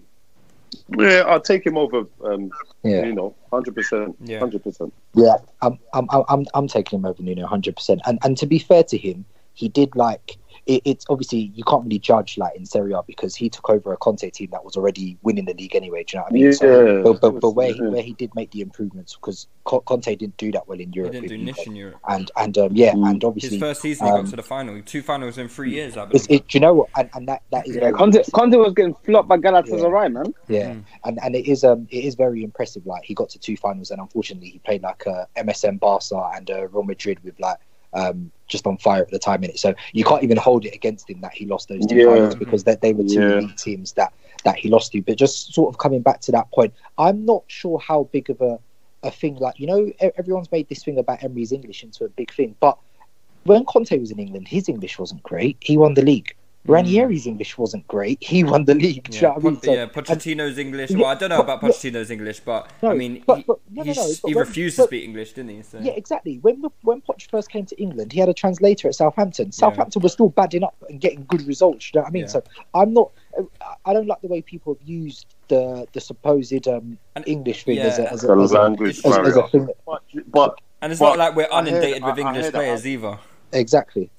yeah, I'll take him over. Um, Yeah. you know, hundred percent, Yeah. hundred percent. Yeah, I'm I'm I'm I'm, I'm taking him over Nuno 100. percent And and to be fair to him, he did like it, it's obviously you can't really judge like in Serie A because he took over a Conte team that was already winning the league anyway. Do you know what I mean? Yeah, So, but but, but where he, where he did make the improvements because Conte didn't do that well in He Europe. didn't do niche in Europe. And and um, yeah, Mm. and obviously His first season, he um, got to the final. Two finals in three years, I it's, believe. it, do you know what? And, and that that is Yeah, Conte. Conte was getting flopped by Galatasaray, man. Yeah, and and it is um it is very impressive. Like he got to two finals, and unfortunately he played like uh, MSN Barca and uh, Real Madrid with like um just on fire at the time in it. So you can't even hold it against him that he lost those two Yeah. finals because they, they were two Yeah. elite teams that that he lost to. But just sort of coming back to that point, I'm not sure how big of a a thing like you know everyone's made this thing about Emery's English into a big thing, but when Conte was in England, his English wasn't great. He won the league. Ranieri's English wasn't great. He won the league. Do you know Yeah, what I mean? Poch- So- yeah, and- Pochettino's English. Well, I don't know but- about but- Pochettino's English, but No, I mean, but- he, but- no, no, no, he when- refused but- to speak English, didn't he? So. Yeah, exactly. When when Poch first came to England, he had a translator at Southampton. Southampton was still badding up and getting good results. You know what I mean? Yeah. So I'm not. I don't like the way people have used the the supposed um, And- English thing yeah. as a as a, The as a, language as, as a barrier. thing. But, but And it's But not like we're I hear- inundated with I- I English that. players either. Exactly.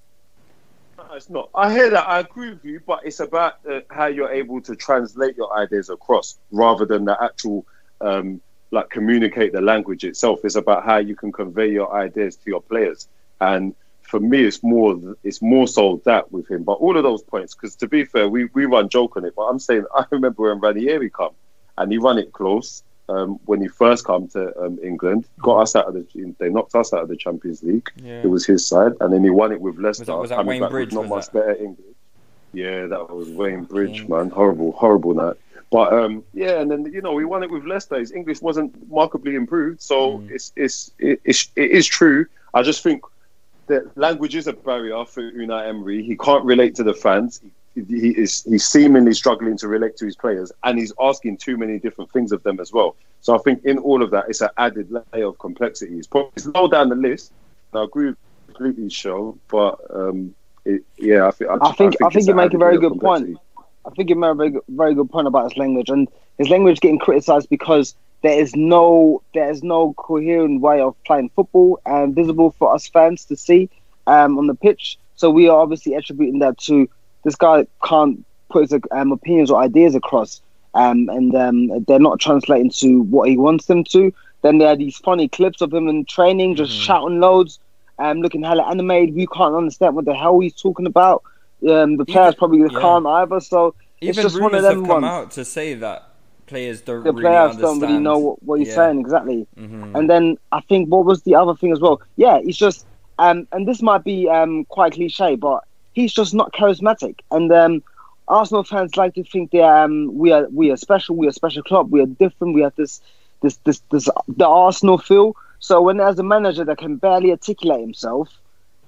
It's not. I hear that. I agree with you, but it's about uh, how you're able to translate your ideas across, rather than the actual, um, like communicate the language itself. It's about how you can convey your ideas to your players. And for me, it's more, it's more so that with him. But all of those points, because to be fair, we we run joke on it. But I'm saying I remember when Ranieri come, and he ran it close. Um, when he first come to um, England, got us out of the, they knocked us out of the Champions League. Yeah. It was his side, and then he won it with Leicester. that- was that Wayne Bridge, not was much that? better English. Yeah, that was Wayne Bridge, man. Horrible, horrible night. But um, yeah, and then you know we won it with Leicester. His English wasn't markedly improved, so Mm. it's it's it, it's it is true. I just think that language is a barrier for Unai Emery. He can't relate to the fans. He, he is he's seemingly struggling to relate to his players, and he's asking too many different things of them as well. So I think in all of that, it's an added layer of complexity. It's probably it's low down the list. I agree with completely, show, but um, it, yeah, I think I, I think I think it's you make a very good point. I think you made a very good, very good point about his language, and his language getting criticised because there is no there is no coherent way of playing football and visible for us fans to see um, on the pitch. So we are obviously attributing that to this guy can't put his um, opinions or ideas across, um, and um, they're not translating to what he wants them to. Then there are these funny clips of him in training, just shouting loads, um, looking hella animated. We can't understand what the hell he's talking about. Um, the players Even- probably yeah. can't either. So it's Even just one of rumors have them come ones. out to say that players don't The really players understand. don't really know what, what he's Yeah. saying exactly. Mhm. And then I think what was the other thing as well? Yeah, it's just um, and this might be um quite cliche, but he's just not charismatic. And um, Arsenal fans like to think that um, we are we are special, we are a special club, we are different, we have this this this this the Arsenal feel. So when there's a manager that can barely articulate himself,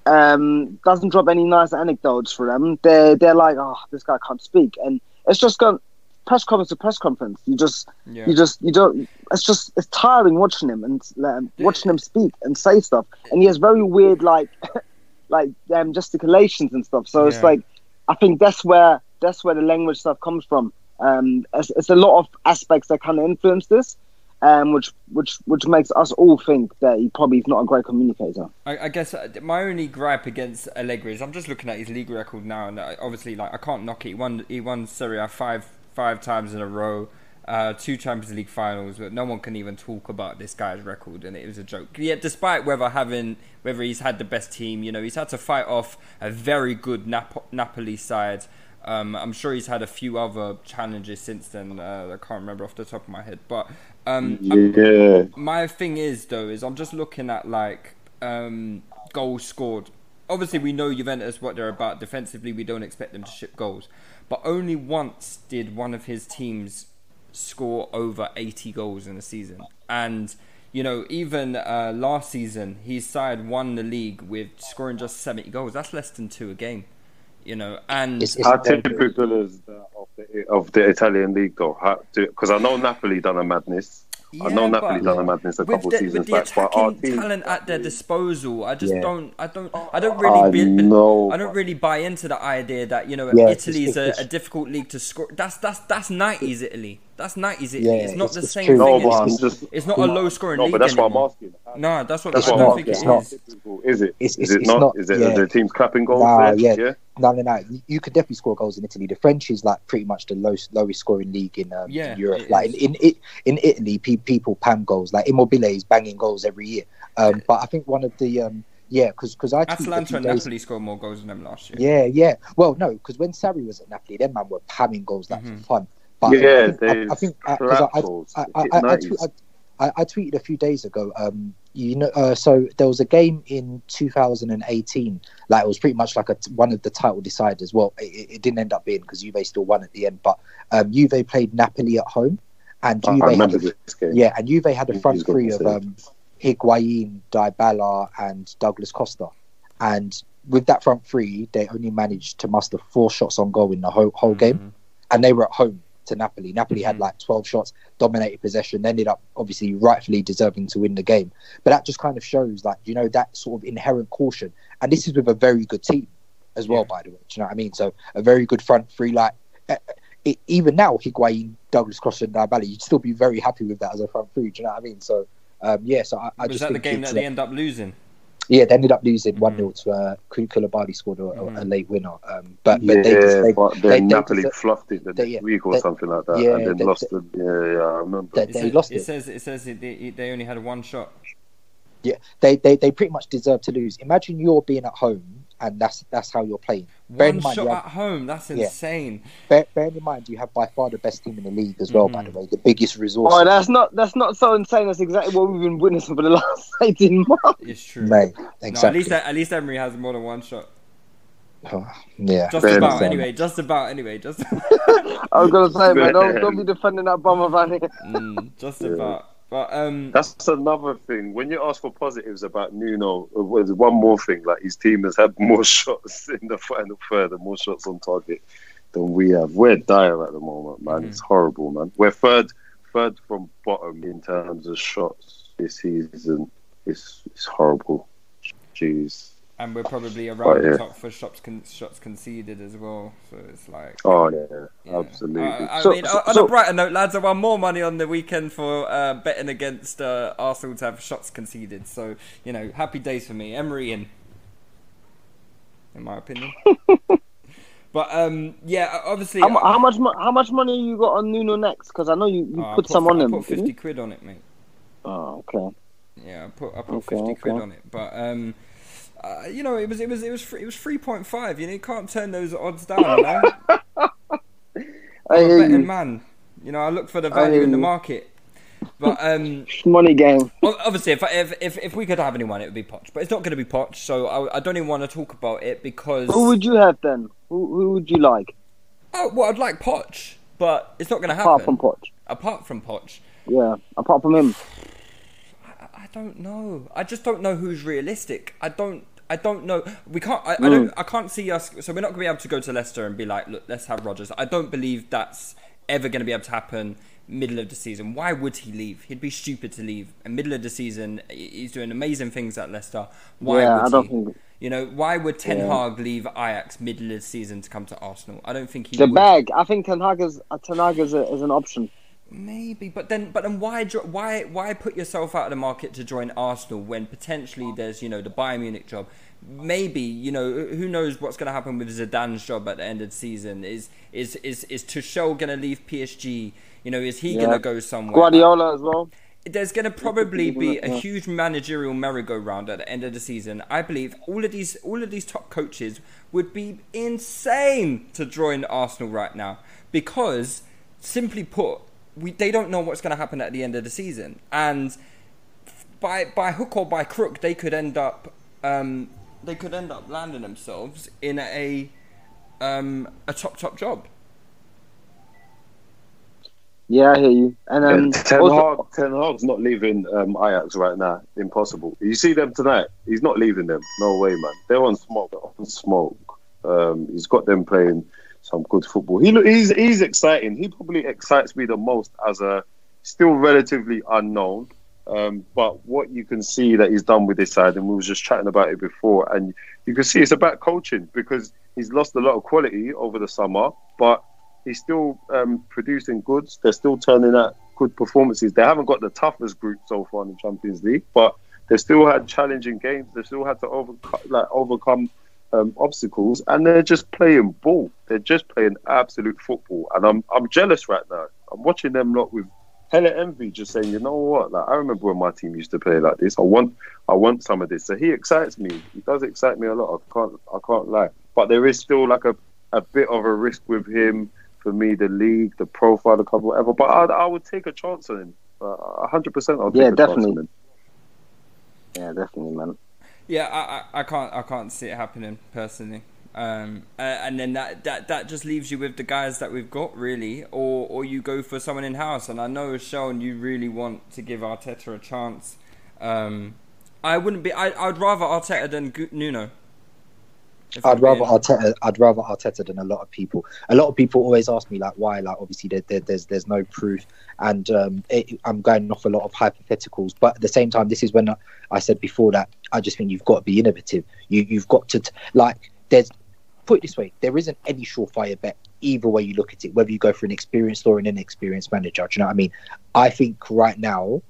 um, doesn't drop any nice anecdotes for them, they're they're like, oh, this guy can't speak, and it's just gone. press conference to press conference. You just, Yeah. you just, you don't. It's just, it's tiring watching him and um, watching him speak and say stuff. And he has very weird, like, like um, gesticulations and stuff. So it's like, I think that's where that's where the language stuff comes from. Um, it's, it's a lot of aspects that kind of influence this, um, which which which makes us all think that he probably is not a great communicator. I, I guess uh, my only gripe against Allegri is I'm just looking at his league record now, and uh, obviously, like I can't knock it. He won, he won Serie A five five times in a row, uh, two Champions League finals, but no one can even talk about this guy's record, and it was a joke. Yet, despite whether having whether he's had the best team, you know, he's had to fight off a very good Nap- Napoli side. Um, I'm sure he's had a few other challenges since then. Uh, I can't remember off the top of my head, but um, Yeah. my thing is though is I'm just looking at like um, goals scored. Obviously, we know Juventus what they're about defensively. We don't expect them to ship goals, but only once did one of his teams score over 80 goals in a season. And you know, even uh, last season, his side won the league with scoring just 70 goals. That's less than two a game. You know, and It's, it's How typical is that of the, of the Italian league, though? Because I know Napoli done a madness. I know Napoli done a madness a couple the, seasons with the back, but our team. talent at their disposal, I just Yeah. don't, I don't, I don't really, I be, know, I don't really buy into the idea that you know Yeah, it's- Italy is it's- a, a difficult league to score. That's that's that's nineties Italy. That's nineties Italy. Yeah, it's not it's- the same thing. No, but it's, just. it's not a low scoring No, league but that's what I'm asking. No, that's what That's I what don't I'm think asking. it not. is. It? It's- Is it it's not? not- Is it? yeah. The teams clapping goals? Nah, there? yeah. yeah. No, no, no. You, you could definitely score goals in Italy. The French is like pretty much the lowest lowest scoring league in, um, Yeah, in Europe. Like is. in in, in Italy, pe- people pam goals. Like Immobile is banging goals every year. Um, but I think one of the um, yeah, because because I tweeted Atalanta and Napoli scored more goals than them last year. Yeah, yeah. Well, no, because when Sarri was at Napoli, them man were pamming goals like Mhm. for fun. But Yeah, I think, I, I think uh, 'cause I, I. I, I, I, I, 90s. tweet- I, I tweeted a few days ago. Um, you know, uh, so there was a game in 2018. Like it was pretty much like a one of the title deciders. Well, it, it didn't end up being because Juve still won at the end. But um, Juve played Napoli at home, and I Juve I had remember a, this game. yeah, and Juve had a front got three of save. um, Higuain, Dybala, and Douglas Costa. And with that front three, they only managed to muster four shots on goal in the whole, whole game, and they were at home to Napoli. Napoli had Mhm. like twelve shots, dominated possession, ended up obviously rightfully deserving to win the game. But that just kind of shows like you know that sort of inherent caution, and this is with a very good team as well, Yeah. by the way. Do you know what I mean? So a very good front three, like. eh, eh, even now, Higuain, Douglas Costa, and Dybala, you'd still be very happy with that as a front three. Do you know what I mean? So, um, yeah. So I, I Was just that the game that they end up losing? Yeah, they ended up losing one 0 to uh, Kul- Koulibaly scored a, a- a late winner. Um, but but yeah, they just they, but then they- they Napoli deserve- fluffed it the they- next yeah, week or they- something like that, yeah, and then they- lost they- it. Yeah, yeah, I remember. they, It they says, lost it it. says it says it, they, they only had one shot. Yeah, they, they they pretty much deserve to lose. Imagine you're being at home and that's that's how you're playing. Bear One in mind, shot you at home. That's Yeah. insane. bear, bear in mind you have by far the best team in the league as well. By Mhm. the way, the biggest resource. Oh, that's not that's not so insane. That's exactly what we've been witnessing for the last eighteen months. It's true. Mate, No, at exactly. least at least Emery has more than one shot. Oh, yeah, Just about enough. anyway. Just about anyway. Just I was gonna say, man, don't, don't be defending that bum around here. mm, just about. But um, That's another thing. When you ask for positives about Nuno, uh, there's one more thing. Like his team has had more shots in the final third and more shots on target than we have. We're dire at the moment, man. Mhm. It's horrible, man. We're third, third from bottom in terms of shots this season. It's it's horrible. Jeez. And we're probably around Oh, the top for shots con- shots conceded as well. So it's like. Oh yeah, yeah. absolutely. Uh, I So- mean, so- on so- a brighter note, lads, I won more money on the weekend for uh, betting against uh, Arsenal to have shots conceded. So you know, happy days for me. Emery in, in my opinion. but um, yeah, obviously. How, mu- how much how much money you got on Nuno next? Because I know you, you uh, I put, some on I him. put fifty quid on it, mate. Oh, okay. Yeah, I put I put Okay, fifty quid on it, but um, uh, you know, it was it was it was free, it was three point five. You know, you can't turn those odds down. You I I'm a betting you. man. You know, I look for the value in the market. But um, Money game. obviously, if, I- if if if we could have anyone, it would be Poch. But it's not going to be Poch, so I, I don't even want to talk about it because. Who would you have then? Who, who would you like? Oh, well, I'd like Poch, but it's not going to happen. Apart from Poch. Apart from Poch. Yeah, apart from him. I, I don't know. I just don't know who's realistic. I don't. I don't know. We can't. I, I Mm. don't. I can't see us. So we're not going to be able to go to Leicester and be like, look, let's have Rodgers. I don't believe that's ever going to be able to happen middle of the season. Why would he leave? He'd be stupid to leave. In middle of the season, he's doing amazing things at Leicester. Why Yeah, would I don't he? think- You know, why would Ten Yeah. Hag leave Ajax middle of the season to come to Arsenal? I don't think he The would. bag. I think Ten Hag is Ten Hag is, a, is an option. Maybe, but then, but then, why, why, why put yourself out of the market to join Arsenal when potentially there's, you know, the Bayern Munich job? Maybe, you know, who knows what's going to happen with Zidane's job at the end of the season? Is is is is Tuchel going to leave PSG? You know, is he Yeah. going to go somewhere? Guardiola as well. There's going to probably be a huge managerial merry-go-round at the end of the season. I believe all of these all of these top coaches would be insane to join Arsenal right now because, simply put, we they don't know what's going to happen at the end of the season, and by by hook or by crook, they could end up um, they could end up landing themselves in a um, a top top job. Yeah, I hear you. And um, Ten also- Hag, Ten Hag's not leaving um, Ajax right now. Impossible. You see them tonight. He's not leaving them. No way, man. They're on smoke. They're on smoke. Um, he's got them playing some good football. He he's he's exciting. He probably excites me the most as a still relatively unknown. Um, but what you can see that he's done with this side, and we was just chatting about it before, and you can see it's about coaching because he's lost a lot of quality over the summer, but he's still um, producing goods. They're still turning out good performances. They haven't got the toughest group so far in the Champions League, but they still had challenging games. They still had to overcome, like overcome um, obstacles, and they're just playing ball. They're just playing absolute football, and I'm I'm jealous right now. I'm watching them lot with hella envy, just saying, you know what? Like I remember when my team used to play like this. I want I want some of this. So he excites me. He does excite me a lot. I can't I can't lie. But there is still like a a bit of a risk with him for me. The league, the profile, the cover, whatever. But I I would take a chance on him. A hundred percent. I'll take Yeah, a chance on definitely. him. yeah, definitely, man. Yeah, I, I, I can't I can't see it happening personally. Um, uh, and then that, that that just leaves you with the guys that we've got really, or or you go for someone in house. And I know Seun, you really want to give Arteta a chance. Um, I wouldn't be. I I'd rather Arteta than Nuno. I'd rather Arteta. I'd rather Arteta than a lot of people. A lot of people always ask me like why. Like obviously there, there, there's there's no proof, and um, it, I'm going off a lot of hypotheticals. But at the same time, this is when I, I said before that I just think you've got to be innovative. You you've got to t- like there's put it this way: there isn't any surefire bet either way you look at it. Whether you go for an experienced or an inexperienced manager, do you know what I mean? I think right now,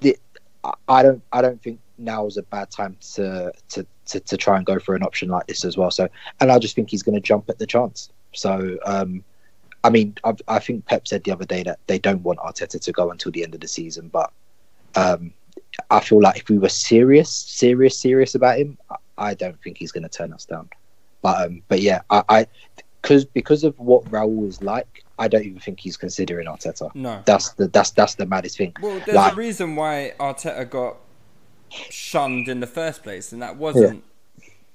the, I- I don't I don't think now is a bad time to to to, to try and go for an option like this as well. So, and I just think he's going to jump at the chance. So, um, I mean, I, I think Pep said the other day that they don't want Arteta to go until the end of the season, but um, I feel like if we were serious, serious, serious about him, I, I don't think he's going to turn us down. But um, but yeah, I, I because because of what Raul is like, I don't even think he's considering Arteta. No. That's the that's that's the maddest thing. Well, there's Like- a reason why Arteta got shunned in the first place, and that wasn't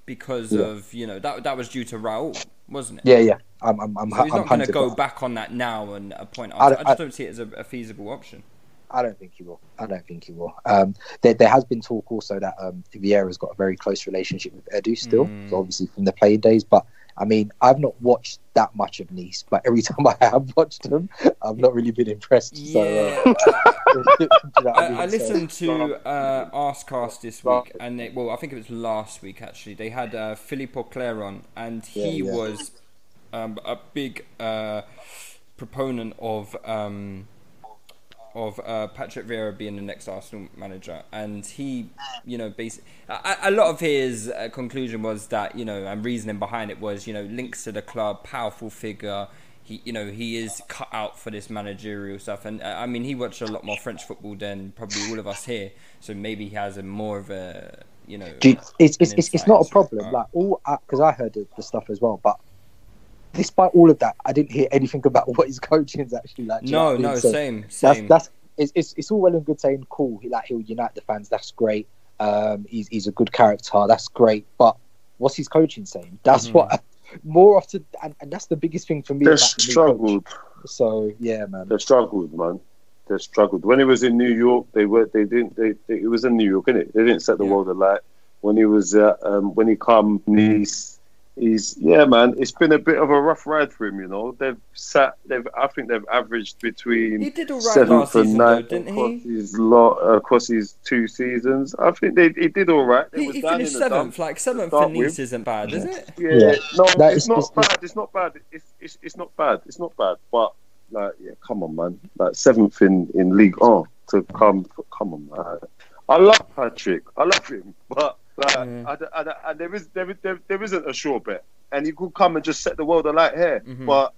because Yeah. of you know that that was due to Raul, wasn't it? Yeah, yeah. I'm I'm I'm, So he's I'm not going to go back on that now and appoint. I I, just I- don't see it as a, a feasible option. I don't think he will. I don't think he will. Um, there, there has been talk also that um, Vieira's got a very close relationship with Edu still, Mm. so obviously from the playing days. But I mean, I've not watched that much of Nice, but every time I have watched them, I've not really been impressed. So, Yeah. uh, you know I, mean? I So- listened to uh, Arsecast this week, and they, well, I think it was last week actually. They had uh, Philippe Auclair on, and he Yeah, yeah. was um, a big uh, proponent of um, of uh, Patrick Vieira being the next Arsenal manager, and he, you know, basically, a, a lot of his uh, conclusion was that you know, and reasoning behind it was you know, links to the club, powerful figure. He, you know, he is cut out for this managerial stuff, and uh, I mean, he watched a lot more French football than probably all of us here, so maybe he has a more of a, you know, you- it's, it's, it's, it's not a problem. Like all because I heard the stuff as well, but despite all of that, I didn't hear anything about what his coaching is actually like. do you no, what I mean? no, So- same, same. that's it's, it's it's all well and good saying cool. He like he'll unite the fans. That's great. Um, he's he's a good character. That's great. But what's his coaching saying? That's Mhm. what more often, and, and that's the biggest thing for me. They about the new coach. struggled. So yeah, man. They struggled, man. They struggled. When he was in New York, they were. They didn't. They. they it was in New York, innit? They didn't set the Yeah. world alight. When he was, uh, um, when he come Nice, he's yeah, man. It's been a bit of a rough ride for him. You know, they've sat. They've I think they've averaged between He did all right seventh last and season, though, ninth didn't across he? his lot across his two seasons. I think they he did all right. They He, he finished seventh. Like seventh start for Nice isn't bad, is it? Yeah, Yeah. no, That it's is- not it's- bad. It's not bad. It's, it's it's not bad. It's not bad. But like, yeah, come on, man. Like seventh in in League Oh to come, come on, man. I love Patrick. I love him, but like, Yeah. I, I, I, there is there, there, there isn't a sure bet, and he could come and just set the world alight here. Mhm. But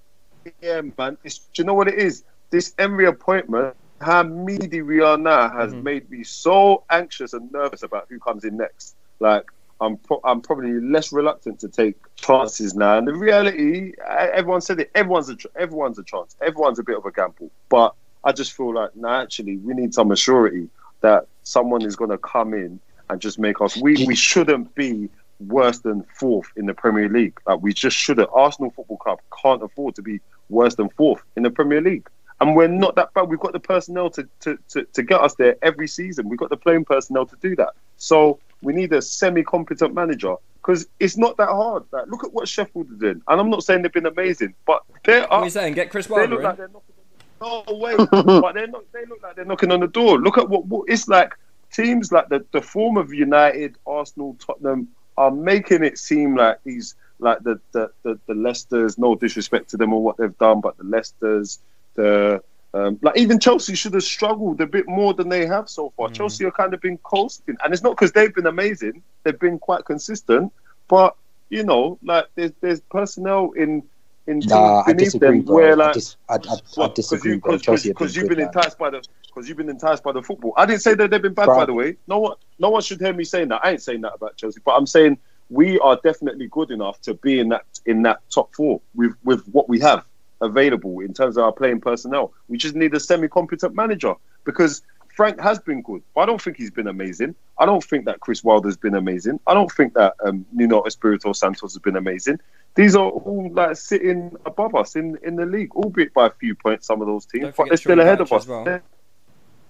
yeah, man, it's, do you know what it is? This Emery appointment, how meaty we are now, has Mhm. made me so anxious and nervous about who comes in next. Like, I'm pro- I'm probably less reluctant to take chances now. And the reality, I- everyone said it. Everyone's a tr- everyone's a chance. Everyone's a bit of a gamble. But I just feel like, nah, actually, we need some assurity that someone is going to come in and just make us. We we shouldn't be worse than fourth in the Premier League. Like we just shouldn't. Arsenal Football Club can't afford to be worse than fourth in the Premier League. And we're not that bad. We've got the personnel to, to, to, to get us there every season. We've got the playing personnel to do that. So we need a semi-competent manager because it's not that hard. Like, look at what Sheffield are doing. And I'm not saying they've been amazing, but they're What are you saying? Get Chris They Wilder look in? like they're knocking on the no way, but they're not. They look like they're knocking on the door. Look at what, what it's like. Teams like the the form of United, Arsenal, Tottenham are making it seem like these like the the the, the Leicesters. No disrespect to them or what they've done, but the Leicesters, the um, like even Chelsea should have struggled a bit more than they have so far. Chelsea have kind of been coasting, and it's not because they've been amazing; they've been quite consistent. But you know, like there's there's personnel in in teams Nah, I beneath disagree, them bro. where I, like dis- I, I, I disagree, because Chelsea you, have been because you've been enticed by the because you've been enticed by the football. I didn't say that they've been bad, Bro. by the way. No one, no one should hear me saying that. I ain't saying that about Chelsea, but I'm saying we are definitely good enough to be in that in that top four with with what we have available in terms of our playing personnel. We just need a semi-competent manager because Frank has been good, but I don't think he's been amazing. I don't think that Chris Wilder's been amazing. I don't think that um, Nuno Espirito Santos has been amazing. These are all like sitting above us in, in the league, albeit by a few points. Some of those teams, but they're still ahead of us. well.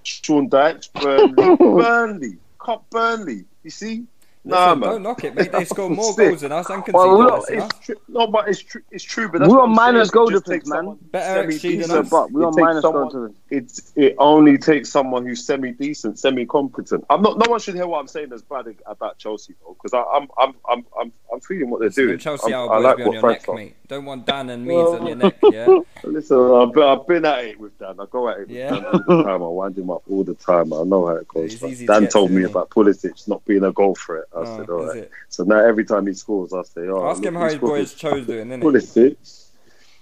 Sean Dyche, Burnley, Burnley, Cup Burnley. You see, nah, Listen, man. don't knock it, mate. They score more Sick. goals than us and concede Well, less look, than us. it's true. No, but it's true. It's true. But that's We're on minus goal It just difference, man. Better XG than us. But we're on minus someone- goal to It's it only takes someone who's semi decent, semi competent. I'm not. No one should hear what I'm saying as bad about Chelsea though, because I'm I'm I'm I'm I'm feeling what they're Listen, doing. Chelsea I'm- I like be on what your neck, on. mate. Don't want Dan and Meads on your neck, yeah? Listen, I've been, I've been at it with Dan. I go at it with Yeah. Dan all the time. I wind him up all the time. I know how it goes. He's But easy to Dan told me about Pulisic not being a goal threat. I Oh, said, all is right. it? So now every time he scores, I say, oh, Ask look him how his boys this. chose doing, innit? Pulisic.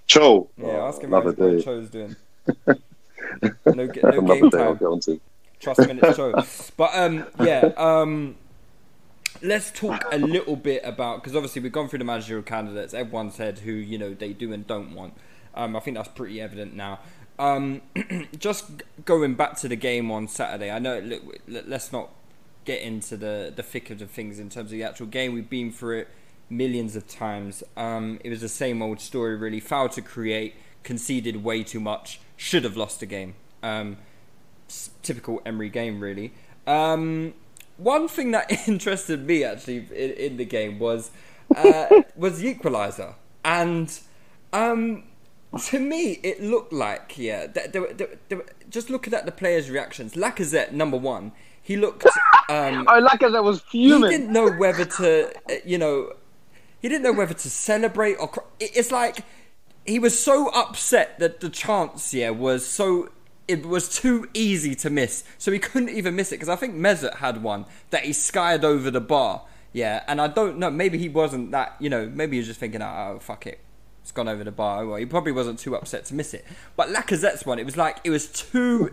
Cho. Yeah, Oh, ask him how his boy day. chose doing. No, no game day I'll time. get onto. Trust minutes show. But um, yeah, um, let's talk a little bit about because obviously we've gone through the managerial candidates. Everyone said who you know they do and don't want. Um, I think that's pretty evident now. Um, just going back to the game on Saturday, I know. Look, let's not get into the the thick of the things in terms of the actual game. We've been through it millions of times. Um, it was the same old story, really. Fouled to create, conceded way too much, should have lost the game. Um, typical Emery game, really. Um, one thing that interested me actually in, in the game was uh, was the equaliser, and um, to me it looked like yeah. th- there were- there were- there were- just looking at the players' reactions, Lacazette number one, he looked. Um, Oh, like as I was he didn't know whether to, uh, you know, he didn't know whether to celebrate or. Cry. It's like he was so upset that the chance, yeah, was so. It was too easy to miss, so he couldn't even miss it. Because I think Mesut had one that he skied over the bar, yeah. And I don't know, maybe he wasn't that, you know, maybe he was just thinking, oh, fuck it, it's gone over the bar. Well, he probably wasn't too upset to miss it. But Lacazette's one, it was like it was too.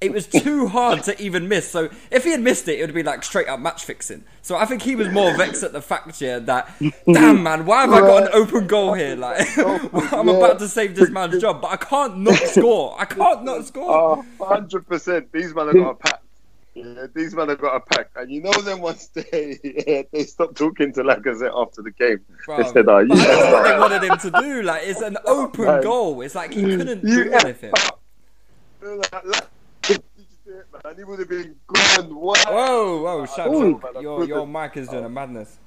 It was too hard to even miss. So if he had missed it, it would be like straight up match fixing. So I think he was more vexed at the fact here that, damn man, why have I got an open goal here? Like I'm about to save this man's job, but I can't not score. I can't not score. Oh, 100%. These men have got a pack. Yeah, these men have got a pack. And you know them once they yeah, they stopped talking to Lacazette after the game. They said, oh, you don't what they wanted him to do. Like it's an open goal. It's like he couldn't You do anything. Like, like, did you see it, man? He would have been gone. What? Whoa, whoa, shut Ooh. up. Your your mic is doing a madness.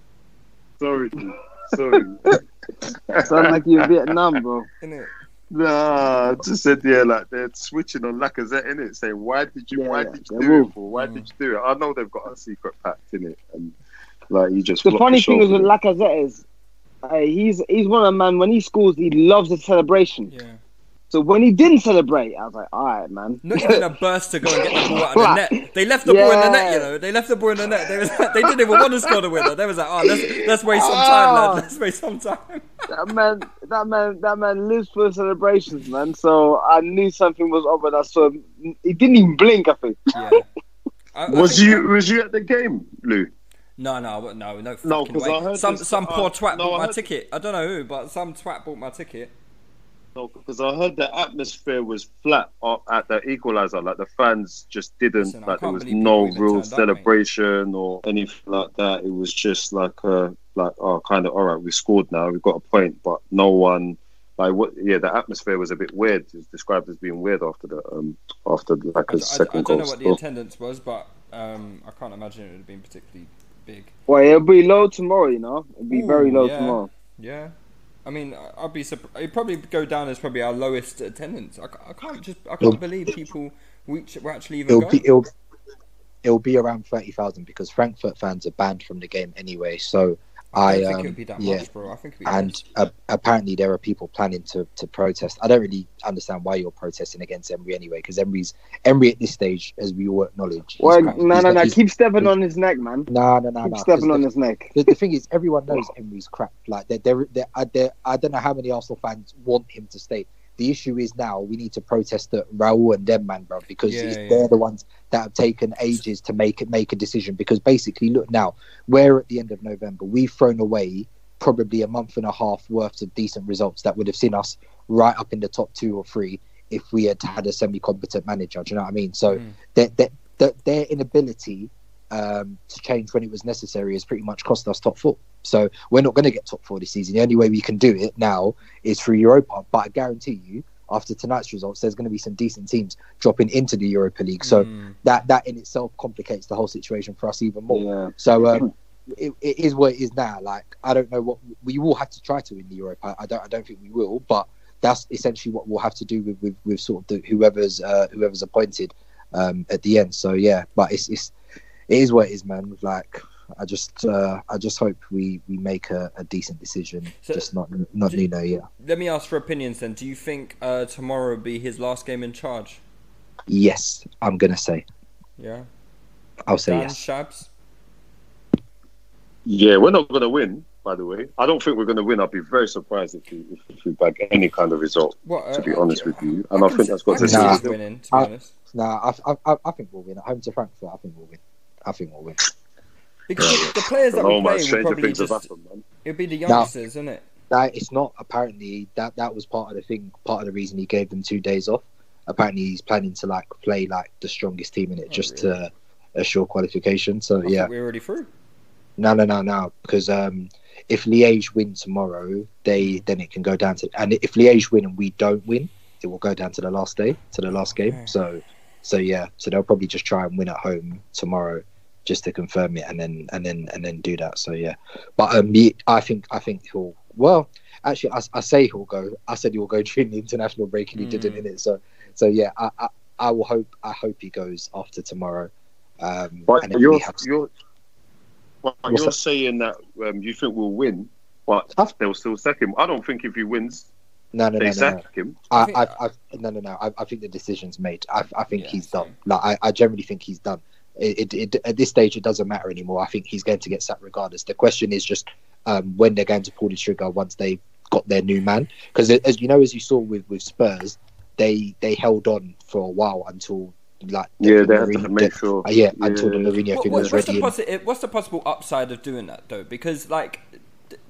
Sorry. dude. Sorry. Sound like you in Vietnam, bro. Innit? Nah, just said yeah, like they're switching on Lacazette in it, saying why did you, Yeah, why did you do will. it for? Why did you do it? I know they've got a secret pact in it, and like he just. The funny the thing is with. Lacazette is, uh, he's he's one of the man when he scores, he loves the celebration. Yeah. So when he didn't celebrate, I was like, all right, man. Not even a burst to go and get the ball out of the net. They left the ball in the net, you know. They left the ball in the net. They, was like, they didn't even want to score the winner. They was like, oh, let's, let's waste some time, lad. Let's waste some time. that man, that man, that man lives for celebrations, man. So I knew something was up when I saw. He didn't even blink. I think. Yeah. I, I Was think- you was you at the game, Lou? No, no, no, no, No, fucking 'cause way. I heard some this- some poor uh, twat no, bought I my heard- ticket. I don't know who, but some twat bought my ticket. No, because I heard the atmosphere was flat up at the equalizer. Like the fans just didn't Listen, like there was no real turned up, celebration or anything like that. It was just like uh like oh kind of all right, we scored now, we've got a point, but no one like what yeah, the atmosphere was a bit weird. It was described as being weird after the um after like I, a I- I second don't goal. know what the attendance was, but um, I can't imagine it would have been particularly big. Well, it'll be low tomorrow. You know, it'll be very low yeah. tomorrow. Yeah. I mean, I'd be surprised. It'd probably go down as probably our lowest attendance. I, I can't just, I can't It'll- believe people reach, were actually even It'll going. be it'll, it'll be around thirty thousand because Frankfurt fans are banned from the game anyway. So I I, think um, it would be that yeah, much, bro. I think it'd be and uh, apparently there are people planning to, to protest. I don't really understand why you're protesting against Emery anyway, because Emery's Emery at this stage, as we all acknowledge. Well, crap. no, He's no, no. he's- Keep stepping on his neck, man. No, no, no, Keep no. 'cause stepping the- on his neck. the, the thing is, everyone knows Emery's crap. Like, they're, they're, they're, I- they're, I don't know how many Arsenal fans want him to stay. The issue is now we need to protest that Raul and them, man, bro, because Yeah, yeah. they're the ones that have taken ages to make make a decision. Because basically, look now, we're at the end of November. We've thrown away probably a month and a half worth of decent results that would have seen us right up in the top two or three if we had had a semi-competent manager. Do you know what I mean? So Mm. their, their, their inability um, to change when it was necessary has pretty much cost us top four. So we're not going to get top four this season. The only way we can do it now is through Europa. But I guarantee you, after tonight's results, there's going to be some decent teams dropping into the Europa League. So Mm. that that in itself complicates the whole situation for us even more. Yeah. So um, it, it is what it is now. Like I don't know what we will have to try to win the Europa. I don't. I don't think we will, but that's essentially what we'll have to do with with, with sort of the, whoever's uh, whoever's appointed um, at the end. So yeah, but it's it's it is what it is, man. Like I just uh, I just hope we we make a, a decent decision. So- just not not Do- Nuno. Yeah. Let me ask for opinions then. Do you think uh, tomorrow will be his last game in charge? Yes, I'm gonna say. Yeah. I'll say Dan yes. Shabs? Yeah, we're not going to win. By the way, I don't think we're going to win. I'd be very surprised if we if, if we bag any kind of result. What, To uh, be I- honest with you, and I, can think see- that's got I to can see do Nah. with winning, to be I- honest. Nah, I, I, I think we'll win. At Home to Frankfurt, I think we'll win. I think we'll win. Because the, the players I that know, we man. play will probably things have just... happened. It'll be the youngsters, isn't it? That it's not apparently that that was part of the thing, part of the reason he gave them two days off. Apparently, he's planning to like play like the strongest team in it Oh, just really? to assure qualification. So I yeah, thought we were already through. no, no, no, no, because um, if Liège win tomorrow, they then it can go down to, and if Liège win and we don't win, it will go down to the last day, to the last game. Okay. So, so yeah, so they'll probably just try and win at home tomorrow, just to confirm it, and then and then and then do that. So yeah, but um, ye- I think I think he'll well. Actually, I, I say he'll go. I said he will go during the international break, and he didn't Mm. in it. So, so yeah, I, I, I will hope. I hope he goes after tomorrow. Um, But and you're have you're, but What's you're that? saying that um, you think we'll win, but Huh? they'll still sack him. I don't think if he wins, no, no, they no, no, sack no. him. I I, think- I, I, no, no, no. I, I think the decision's made. I, I think Yeah, he's done. Like, I, I generally think he's done. It, it, it, at this stage, it doesn't matter anymore. I think he's going to get sacked regardless. The question is just um, when they're going to pull the trigger once they've got their new man. Because as you know, as you saw with, with Spurs, they they held on for a while until like the Yeah, they have to make the- sure. uh, yeah, until the Mourinho What, thing what, was what's, ready. the and- possi- what's the possible upside of doing that though? Because like, th-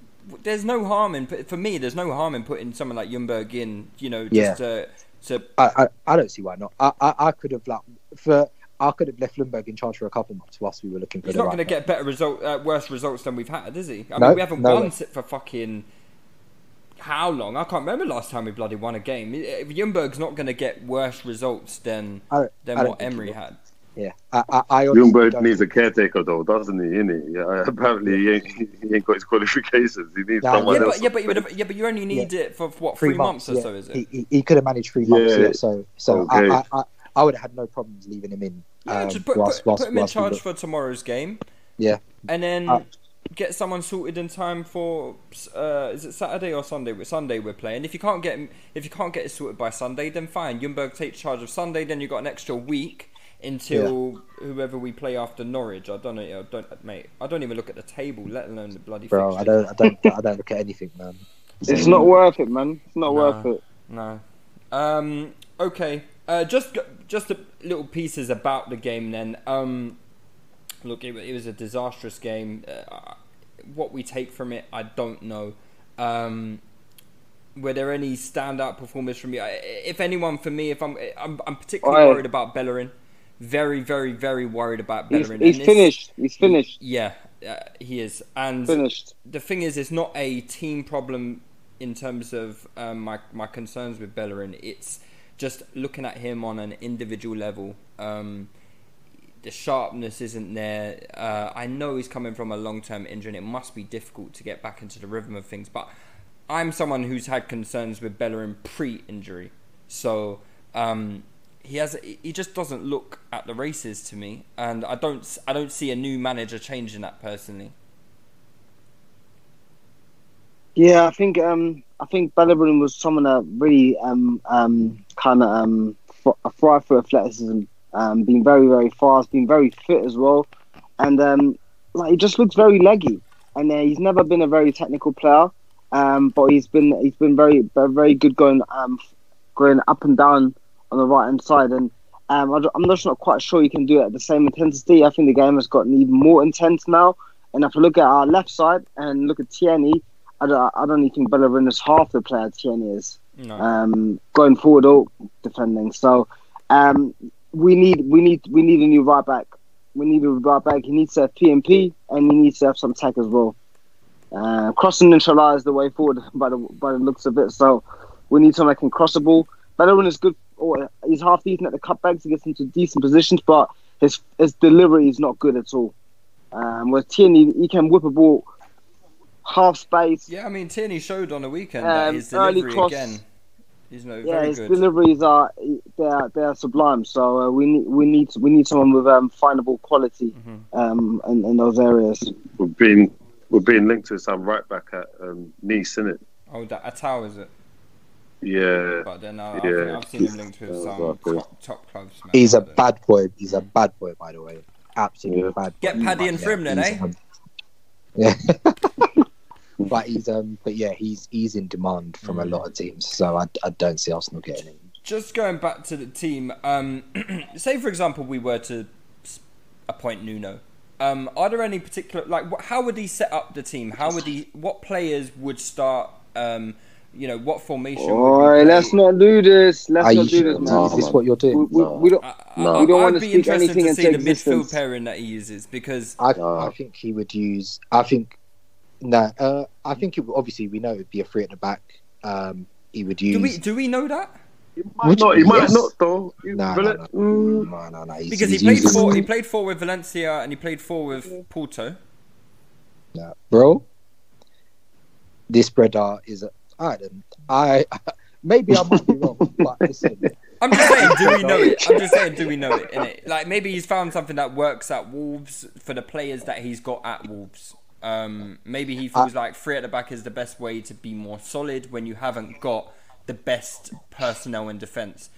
there's no harm in for me. There's no harm in putting someone like Ljungberg in. You know, just Yeah. to, to I, I, I don't see why not. I, I, I could have like for I could have left Ljungberg in charge for a couple months whilst we were looking for He's the not right going to get better result, uh, worse results than we've had, is he? I No, mean, we haven't no won way. it for fucking how long? I can't remember last time we bloody won a game. If Ljungberg's not going to get worse results than I than I what Emery had. Yeah, I, I, I Ljungberg needs a caretaker though, doesn't he? Innit? Yeah, apparently he ain't, he ain't got his qualifications. He needs Nah, someone Yeah, else. but, yeah, but you would have, yeah, but you only need it for what three, months, or yeah. so, is it? He, he, he could have managed three months. Yeah. Yeah. So, so Okay. I, I, I, I would have had no problems leaving him in. Yeah, um, just put, whilst- put, whilst- put him in charge for tomorrow's game, Yeah, and then Uh, get someone sorted in time for uh, is it Saturday or Sunday? Sunday we're playing. If you can't get him, if you can't get it sorted by Sunday, then fine. Ljungberg takes charge of Sunday. Then you have got an extra week until whoever we play after Norwich. I don't know. I don't, mate. I don't even look at the table, let alone the bloody. bro. I don't, I don't, I don't look at anything, man. It's not worth it, man. It's not No. worth it. No. Um. Okay. Uh. Just just a little pieces about the game then. Um. Look, it, it was a disastrous game. Uh, what we take from it, I don't know. Um. Were there any standout performers from you? If anyone, for me, if I'm, I'm, I'm particularly worried about Bellerin. Very, very, very worried about He's, Bellerin. he's this- finished. He's finished. Yeah, uh, he is. And Finished. the thing is, it's not a team problem in terms of um, my my concerns with Bellerin. It's just looking at him on an individual level. Um, the sharpness isn't there. Uh, I know he's coming from a long term injury, and it must be difficult to get back into the rhythm of things. But I'm someone who's had concerns with Bellerin pre injury, so. Um, he has he just doesn't look at the races to me and I don't I don't see a new manager changing that personally. Yeah, I think um, I think Bellerin was someone that really um, um, kind of um, th- thrived for athleticism, um, being very very fast, being very fit as well, and um, like he just looks very leggy. And uh, he's never been a very technical player, um, but he's been he's been very very, good going um, going up and down on the right hand side. And um, I'm just not quite sure he can do it at the same intensity. I think the game has gotten even more intense now. And if I look at our left side and look at Tierney, I don't, I don't even think Bellerin is half the player Tierney is No. um, going forward or defending. So um, we need we need we need a new right back. We need a right back. He needs to have PMP and he needs to have some tech as well. Uh, crossing inshallah is the way forward by the by the looks of it. So we need someone that can cross the ball. Bellerin is good. Or he's half decent at the cutbacks. He gets into decent positions, but his his delivery is not good at all. Um, whereas he can whip a ball half space. Yeah, I mean Tierney showed on the weekend that Um, his early delivery cross- again. He's no Yeah, very his good. deliveries are they are they are sublime. So uh, we need we need we need someone with um, findable quality Mm-hmm. um, in, in those areas. We're being we're being linked to some right back at um, Nice, isn't it? Oh, that Atal is it? Yeah. But then uh, Yeah. I've, seen him linked with some okay. top, top clubs. Man. He's a But, bad boy. He's a bad boy, by the way. Absolutely Yeah. bad. Get. Paddy and But, Frim then, eh? yeah. but he's um, but yeah, he's he's in demand from Mm. a lot of teams. So I, I don't see Arsenal getting him. Just going back to the team, um, say for example we were to appoint Nuno. Um, are there any particular like how would he set up the team? How would he? What players would start? Um, you know what formation? All right, let's not do this. Let's Are not do sure? this, No, man. Is this what you're We, doing? we, we don't. I, No. I, We don't I'd wanna be speak interested anything to see the midfield pairing that he uses because I, No. I think he would use. I think no. Uh, I think it, would- obviously we know it would be a three at the back. Um, he would use. do we do we know that? He might Which- not. He might yes. not though. He- No, but no, no. mm, no, no, no. He's, Because he played using- four. He played four with Valencia and he played four with Porto. No. bro. This brother is a. I don't. I maybe I might be wrong, but listen. I'm just saying, do we know it? I'm just saying, do we know it? Innit? Like maybe he's found something that works at Wolves for the players that he's got at Wolves. Um, maybe he feels like three at the back is the best way to be more solid when you haven't got the best personnel in defence.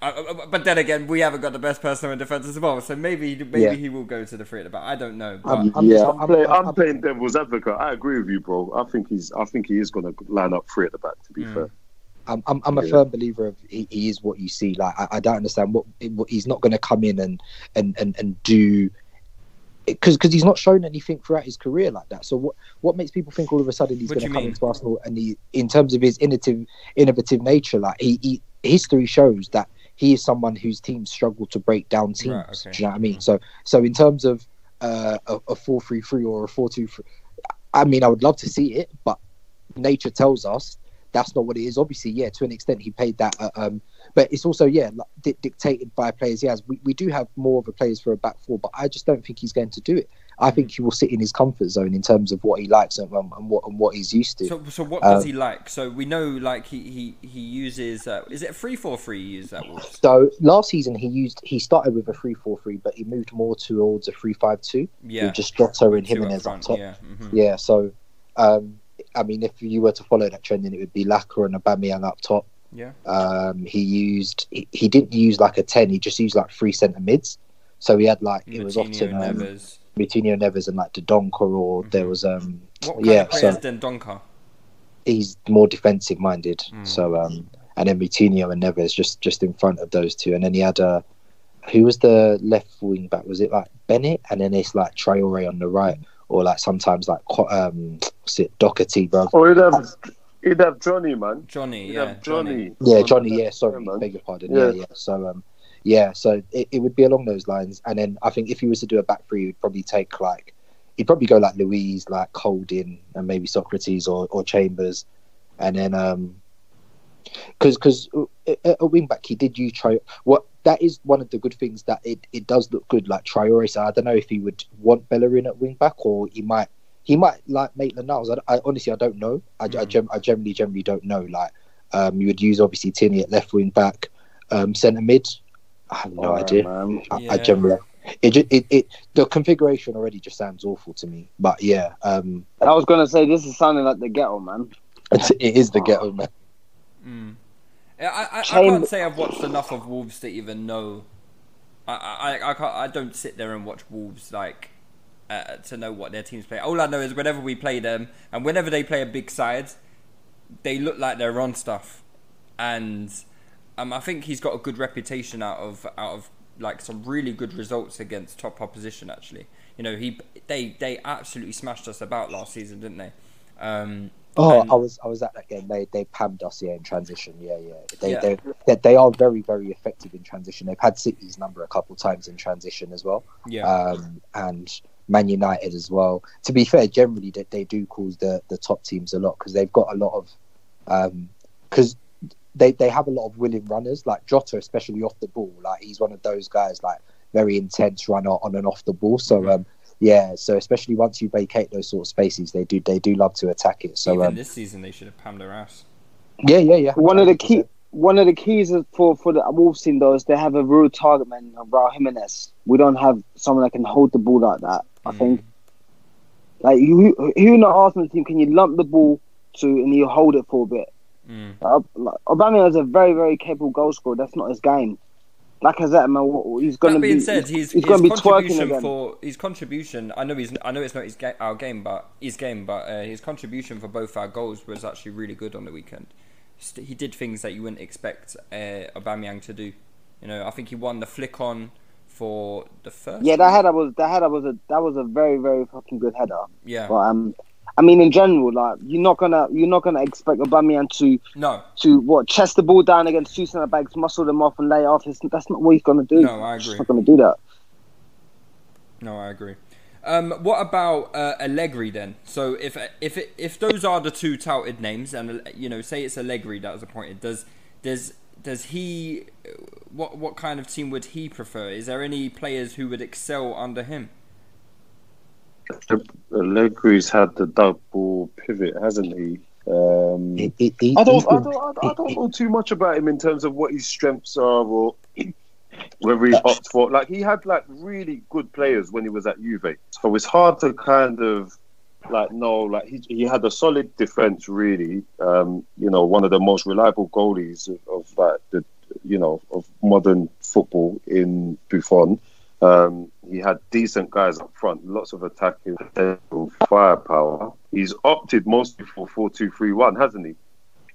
Uh, uh, but then again, we haven't got the best personnel in defence as well. So maybe maybe Yeah. he will go to the three at the back. I don't know. But I'm, I'm yeah, I'm, I'm- play, I'm- I'm playing devil's advocate. I agree with you, bro. I think he's. I think he is going to line up three at the back. To be fair, I'm, I'm, I'm a Yeah. firm believer of he, he is what you see. Like I, I don't understand what, what he's not going to come in and and and, and do because because he's not shown anything throughout his career like that. So what what makes people think all of a sudden he's going to come mean? into Arsenal and he in terms of his innovative innovative nature, like he, he history shows that he is someone whose teams struggle to break down teams. Right, okay. Do you know what I mean? So so in terms of uh, a, a four three three or a four two three, I mean I would love to see it, but nature tells us that's not what it is. Obviously, yeah, to an extent, he paid that. Uh, um, but it's also yeah, like, di- dictated by players he has. We, we do have more of a players for a back four, but I just don't think he's going to do it. I think he will sit in his comfort zone in terms of what he likes and, um, and what and what he's used to. So, so what does Um, he like? So we know, like he he he uses. Uh, is it three four three? He uses that Wolves. So last season he used he started with a three four three, but he moved more towards a three five two. Yeah. with just Jota and Two up Jimenez up front, top. yeah, mhm. Yeah, so um, I mean, if you were to follow that trend, then it would be Laka and Aubameyang up top. Yeah. Um, he used he, he didn't use like a ten. He just used like three centre mids. So he had like it was often um, Neves. Moutinho, Neves, and like Dendoncker, or there was um What kind yeah. of players So Donker? he's more defensive minded. Mm. So um, and then Moutinho and Neves just just in front of those two, and then he had uh, who was the left wing back? Was it like Bennett? And then it's like Traore on the right, or like sometimes like Co- um, what's it Doherty, bro? Or he'd have, he'd have Johnny, man. Johnny, He'd yeah, have Johnny. Yeah, Johnny. Yeah, sorry, Yeah, beg your pardon. Yeah, Yeah. yeah. So um, yeah, so it, it would be along those lines, and then I think if he was to do a back three, he'd probably take like he'd probably go like Luiz, like Holding, and maybe Sokratis or, or Chambers, and then um, because because a, a wing back he did use try what that is one of the good things that it, it does look good like Traore. So I don't know if he would want Bellerin at wing back or he might he might like Maitland Niles. I, I honestly I don't know. I, I, gem, I generally generally don't know. Like um, you would use obviously Tierney at left wing back, um, centre mid. I have no Oh, idea. man. I, I Yeah. generally it, ju- it it the configuration already just sounds awful to me. But yeah, um, I was gonna say this is sounding like the ghetto, man. it, it is the ghetto man. Mm. Yeah, I, I, I can't say I've watched enough of Wolves to even know. I, I, I, can't, I don't sit there and watch Wolves like uh, to know what their teams play. All I know is whenever we play them and whenever they play a big side, they look like they're on stuff, and um, I think he's got a good reputation out of out of like some really good results against top opposition. Actually, you know he they they absolutely smashed us about last season, didn't they? Um, Oh, and- I was I was at that game. They they pammed us yeah in transition. Yeah, yeah. They Yeah. They, they they are very very effective in transition. They've had City's number a couple times in transition as well. yeah. Um, and Man United as well. To be fair, generally they, they do cause the the top teams a lot because they've got a lot of um because they they have a lot of willing runners like Jota especially off the ball. Like he's one of those guys like very intense runner on and off the ball. So um yeah, so especially once you vacate those sort of spaces, they do they do love to attack it. So Even um, this season, they should have pammed their ass. yeah, yeah, yeah. One of the key, one of the keys is for for the Wolves team though is they have a real target man, Raul Jimenez. We don't have someone that can hold the ball like that. I Mm. think, like you, who in the Arsenal team can you lump the ball to and you hold it for a bit? Mm. Uh, like, Aubameyang is a very very capable goal scorer. That's not his game. Like I said, man, he's going That to being be. said, he's, his, he's going to be twerking contribution again. for his contribution. I know he's. I know it's not his ga- our game, but his game. But uh, his contribution for both our goals was actually really good on the weekend. He did things that you wouldn't expect uh, Aubameyang to do. You know, I think he won the flick on for the first. Yeah, that header was that header was a that was a very very fucking good header. Yeah. But um, I mean in general, like you're not gonna you're not gonna expect Aubameyang to No, to what chest the ball down against two centre backs, muscle them off and lay off. It's, that's not what he's gonna do. No, I agree. He's not gonna do that. no, I agree. Um, what about uh, Allegri then? So if if it, if those are the two touted names, and you know, say it's Allegri that was appointed, does does does he what what kind of team would he prefer? Is there any players who would excel under him? Allegri's had the double pivot, hasn't he? Um, He- he- he- I don't, I don't, I don't, I know too much about him in terms of what his strengths are or whether he opts for. Like he had like really good players when he was at Juve, so it's hard to kind of like know. Like he he had a solid defense, really. Um, you know, one of the most reliable goalies of, of like the you know of modern football in Buffon. Um, he had decent guys up front, lots of attacking firepower. He's opted mostly for four two three one, hasn't he?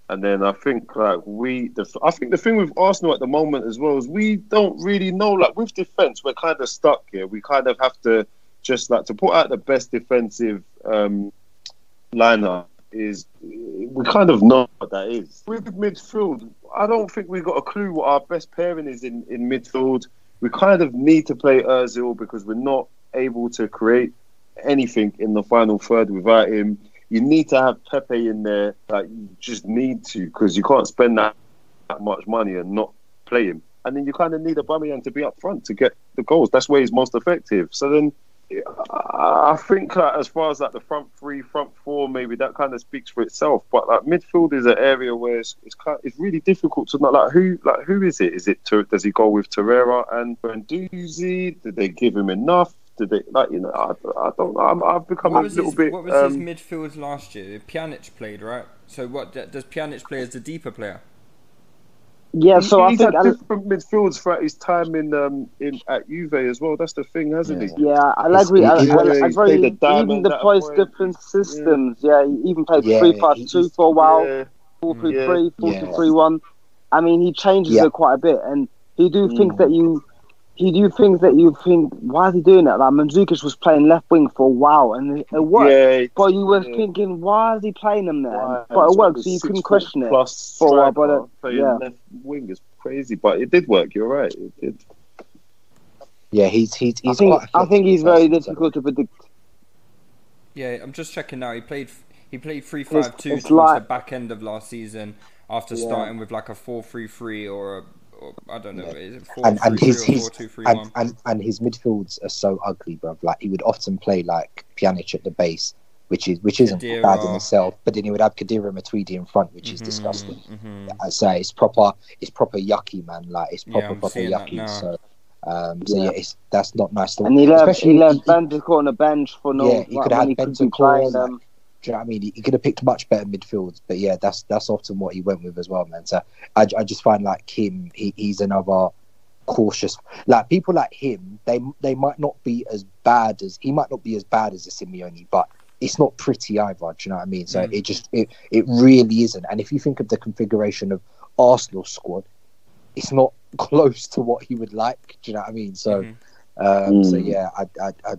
And then I think like we, the, I think the thing with Arsenal at the moment as well is we don't really know. Like with defense, we're kind of stuck here. We kind of have to just like to put out the best defensive um, lineup is we kind of know what that is. With midfield, I don't think we've got a clue what our best pairing is in, in midfield. We kind of need to play Ozil because we're not able to create anything in the final third without him. you need to have Pepe in there. Like you just need to because you can't spend that, that much money and not play him. And then you kind of need a Aubameyang to be up front to get the goals. That's where he's most effective. So then I think like, as far as like the front three, front four, maybe that kind of speaks for itself. But like midfield is an area where it's it's, kind of, it's really difficult to know like who like who is it? Is it does he go with Torreira and Guendouzi? Did they give him enough? Did they like you know? I, I don't. i have become what a little his, bit. What was um, his midfield last year? Pjanic played right. So what does Pjanic play as the deeper player? Yeah, so he's I think had different midfields throughout his time in um in at Juve as well. That's the thing, hasn't he? Yeah, I agree. I, I, I, I very, the even deploys different systems. Yeah. yeah, he even played Yeah, three plus two for a while, Yeah. four three Yeah. three, four Yeah. two three one. I mean, he changes Yeah. it quite a bit, and he do things Mm. that you. He do things that you think, why is he doing that? Like Mandzukic was playing left wing for a while, and it, it worked. Yeah, But you were Yeah. thinking, why is he playing him there? Why? But it worked, like so you couldn't six-foot question it. Plus for a while, but, playing yeah. left wing is crazy, but it did work. You're right. It did. Yeah, he's he's I he's think quite. a I think he's very flexible person, so- difficult to predict. Yeah, I'm just checking now. He played he played three five two it's towards like- the back end of last season after Yeah. starting with like a four three three or a or, I don't know, Yeah. is it four and and three his his four two three and, one? and and his midfields are so ugly, bro. Like he would often play like Pjanic at the base, which is which isn't Khedira. bad in itself. But then he would have Khedira Matuidi in front, which is Mhm, disgusting. mhm. I say it's proper, it's proper yucky, man. Like it's proper I'm proper yucky. So, um, so Yeah. yeah, it's that's not nice. To, And he left especially he left he- Bentancur on the bench for no. Yeah, he like, could have when had he could be Bentancur, playing. like- Um, Do you know what I mean? He, he could have picked much better midfields, but yeah, that's that's often what he went with as well, man. So I, I just find like him, he, he's another cautious. Like people like him, they they might not be as bad as he might not be as bad as a Simeone, but it's not pretty either. Do you know what I mean? So Mm. it just it it really isn't. And if you think of the configuration of Arsenal squad, it's not close to what he would like. Do you know what I mean? So. Mhm. Um, So Mm. yeah, I, I, I,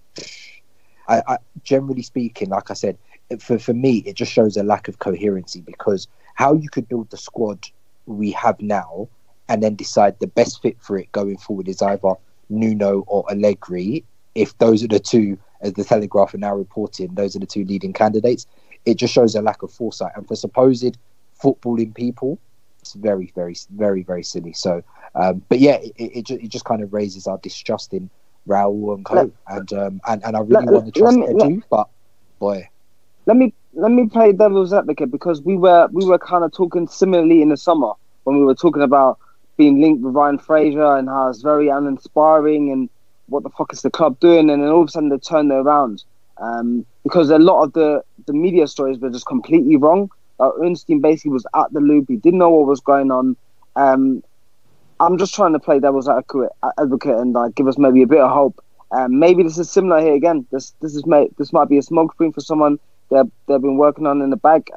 I, I, generally speaking, like I said, it- for for me, it just shows a lack of coherency because how you could build the squad we have now and then decide the best fit for it going forward is either Nuno or Allegri. If those are the two, as the Telegraph are now reporting, those are the two leading candidates. It just shows a lack of foresight, and for supposed footballing people, it's very, very, very, very silly. So, um, but yeah, it, it, it just kind of raises our distrust in Raul and Co. Let- and um, and and I really let- want to trust let me- Edu, but boy, let me let me play devil's advocate because we were we were kind of talking similarly in the summer when we were talking about being linked with Ryan Fraser and how it's very uninspiring and what the fuck is the club doing and then all of a sudden they turned it around um, because a lot of the the media stories were just completely wrong. Uh, Ornstein basically was at the loop; he didn't know what was going on. Um, I'm just trying to play devil's advocate, advocate and uh, give us maybe a bit of hope. Um, maybe this is similar here again. This this is may, this might be a smoke screen for someone they've been working on in the back.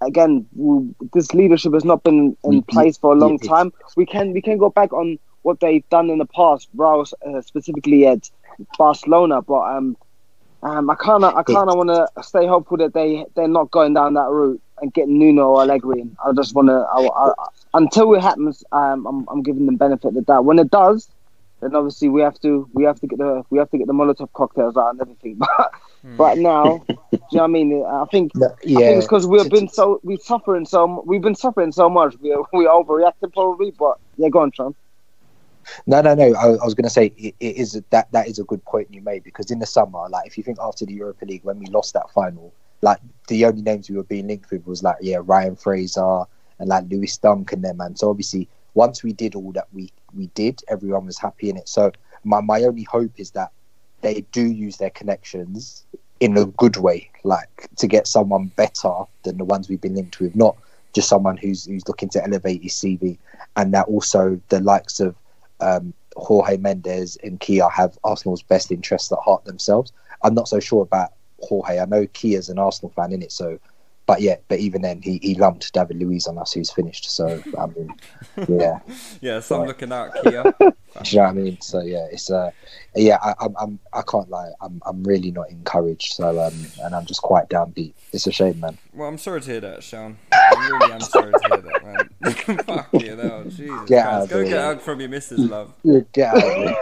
Again, we, this leadership has not been in place for a long time. We can we can go back on what they've done in the past, Raul uh, specifically at Barcelona, but um, um, I kind of I kind of want to stay hopeful that they they're not going down that route and getting Nuno or Allegri. In. I just want to until it happens, um, I'm I'm giving them benefit of the doubt. When it does, then obviously we have to we have to get the we have to get the Molotov cocktails out and everything. But Hmm. right now, do you know what I mean? I think no, I think it's because we've been so we've suffering so we've been suffering so much. We we overreacted probably, but yeah, go on, Sean. No, no, no. I, I was going to say it, it is that that is a good point you made because in the summer, like if you think after the Europa League when we lost that final, like the only names we were being linked with was like yeah Ryan Fraser and like Lewis Dunk and them man. So obviously once we did all that we we did, everyone was happy in it. So my my only hope is that they do use their connections in a good way, like to get someone better than the ones we've been linked with, not just someone who's who's looking to elevate his CV, and that also the likes of um, Jorge Mendes and Kia have Arsenal's best interests at heart themselves. I'm not so sure about Jorge. I know Kia's an Arsenal fan in it, so but yeah, but even then he, he lumped David Luiz on us who's finished. So I mean, yeah, Yeah, so I'm looking out, Kia. do you know what I mean? So yeah, it's uh yeah, I, I'm I'm I can't lie, I'm I'm really not encouraged. So um, and I'm just quite downbeat. It's a shame, man. Well, I'm sorry to hear that, Sean. I really am sorry to hear that, man. Fuck you, no, Jesus Get Christ. out Go of get out from your missus, love. Yeah, get out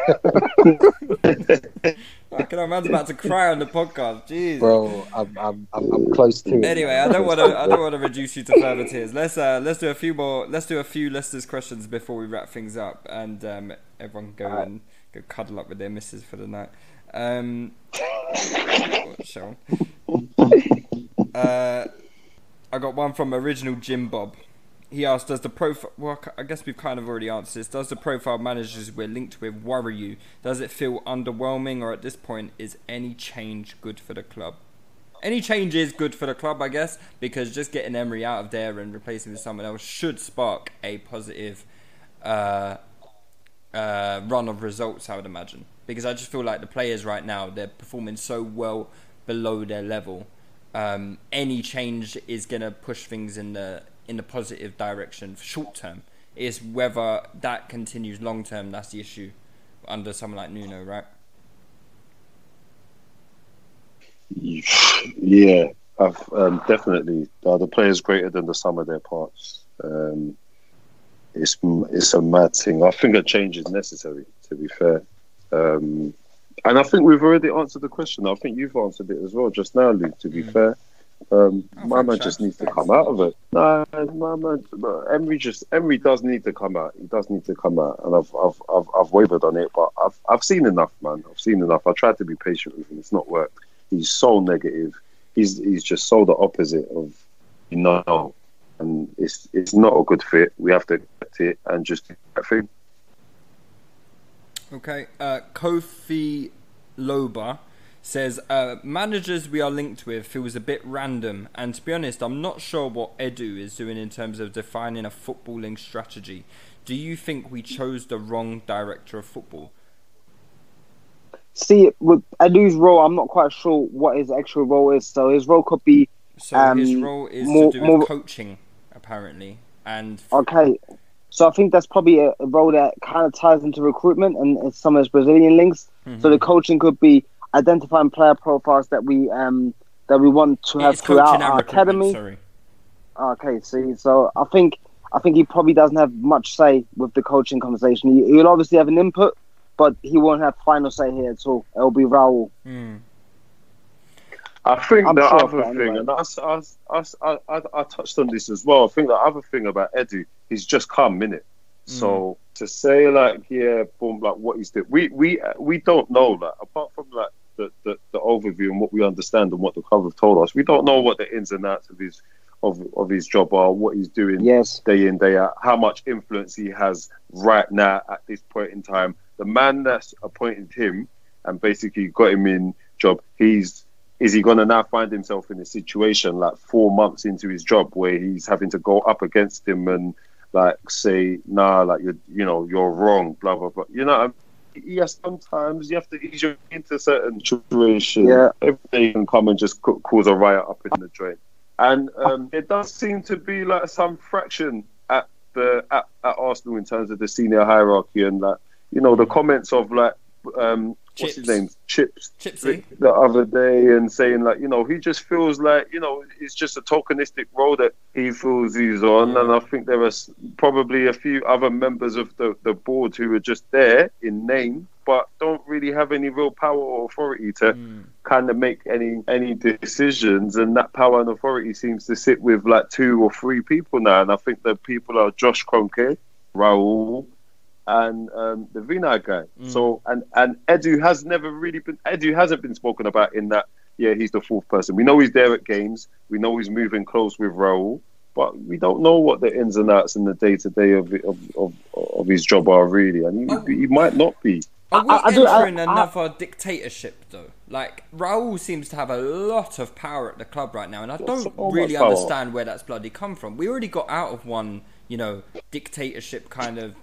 of here. Fucking hell, man's about to cry on the podcast. Jeez. Bro, I'm, I'm, I'm, I'm close to it. Anyway, I don't want to. I don't want to reduce you to further tears. Let's uh, let's do a few more. Let's do a few listeners' questions before we wrap things up, and um, everyone go and go cuddle up with their missus for the night. Um, Sean. Uh, I got one from original Jim Bob. He asked, "Does the profile? Well, I guess we've kind of already answered this. Does the profile managers we're linked with worry you? Does it feel underwhelming, or at this point, is any change good for the club? Any change is good for the club, I guess, because just getting Emery out of there and replacing with someone else should spark a positive uh, uh, run of results. I would imagine, because I just feel like the players right now they're performing so well below their level. Um, any change is going to push things in the in the positive direction for short term. Is whether that continues long term. That's the issue under someone like Nuno, right? Yeah, I've um, definitely. Are the players greater than the sum of their parts? Um, it's it's a mad thing. I think a change is necessary. To be fair, um, and I think we've already answered the question. I think you've answered it as well just now, Luke. To be Mm. fair, um, Oh, my man just needs to come out of it. No, my man, Emery just Emery does need to come out. He does need to come out, and I've I've I've, I've wavered on it, but I've I've seen enough, man. I've seen enough. I tried to be patient with him. It's not worked. He's so negative. He's he's just so the opposite of you know, and it's it's not a good fit. We have to accept it and just that thing. Okay. Uh, Kofi Loba says uh, managers we are linked with feels a bit random, and to be honest, I'm not sure what Edu is doing in terms of defining a footballing strategy. Do you think we chose the wrong director of football? See, with Edu's role, I'm not quite sure what his actual role is. So his role could be So his Um, role is more- to do with more- coaching, apparently, and okay. So I think that's probably a, role that kind of ties into recruitment and, and some of his Brazilian links. Mm-hmm. So the coaching could be identifying player profiles that we um that we want to have it's throughout our academy. Sorry. Okay, see, so I think I think he probably doesn't have much say with the coaching conversation. He, he'll obviously have an input, but he won't have final say here at all. It'll be Raul. Hmm. I think I'm the sure other thing, anyway. and I, I, I, I, I touched on this as well. I think the other thing about Eddie, he's just come in it. So to say like, yeah, boom, like what he's doing, we we we don't know that. Apart from like the, the, the overview and what we understand and what the club have told us, we don't know what the ins and outs of his of of his job are, what he's doing Yes. day in day out, how much influence he has right now at this point in time. The man that's appointed him and basically got him in job, he's is he going to now find himself in a situation like four months into his job where he's having to go up against him and like say nah like you're you know you're wrong blah blah blah you know yes sometimes you have to ease your into certain situations Yeah. everything can come and just ca- cause a riot up in the joint and um, it does seem to be like some fraction at the at, at Arsenal in terms of the senior hierarchy and like you know the comments of like um what's his Chips. name? Chips. Chipsy. the other day and saying like you know he just feels like you know it's just a tokenistic role that he feels he's on. Mm. And I think there are probably a few other members of the, the board who are just there in name but don't really have any real power or authority to mm. kind of make any any decisions. And that power and authority seems to sit with like two or three people now. And I think the people are Josh Kroenke Raul and um, the Vinay guy. So and and Edu has never really been Edu hasn't been spoken about in that. Yeah, he's the fourth person. We know he's there at games. We know he's moving close with Raul, but we don't know what the ins and outs and the day to day of of of of his job are really, and he, he might not be. Are we I- I do- I- entering I- another dictatorship though? Like Raul seems to have a lot of power at the club right now, and I don't so really understand where that's bloody come from. We already got out of one, you know, dictatorship kind of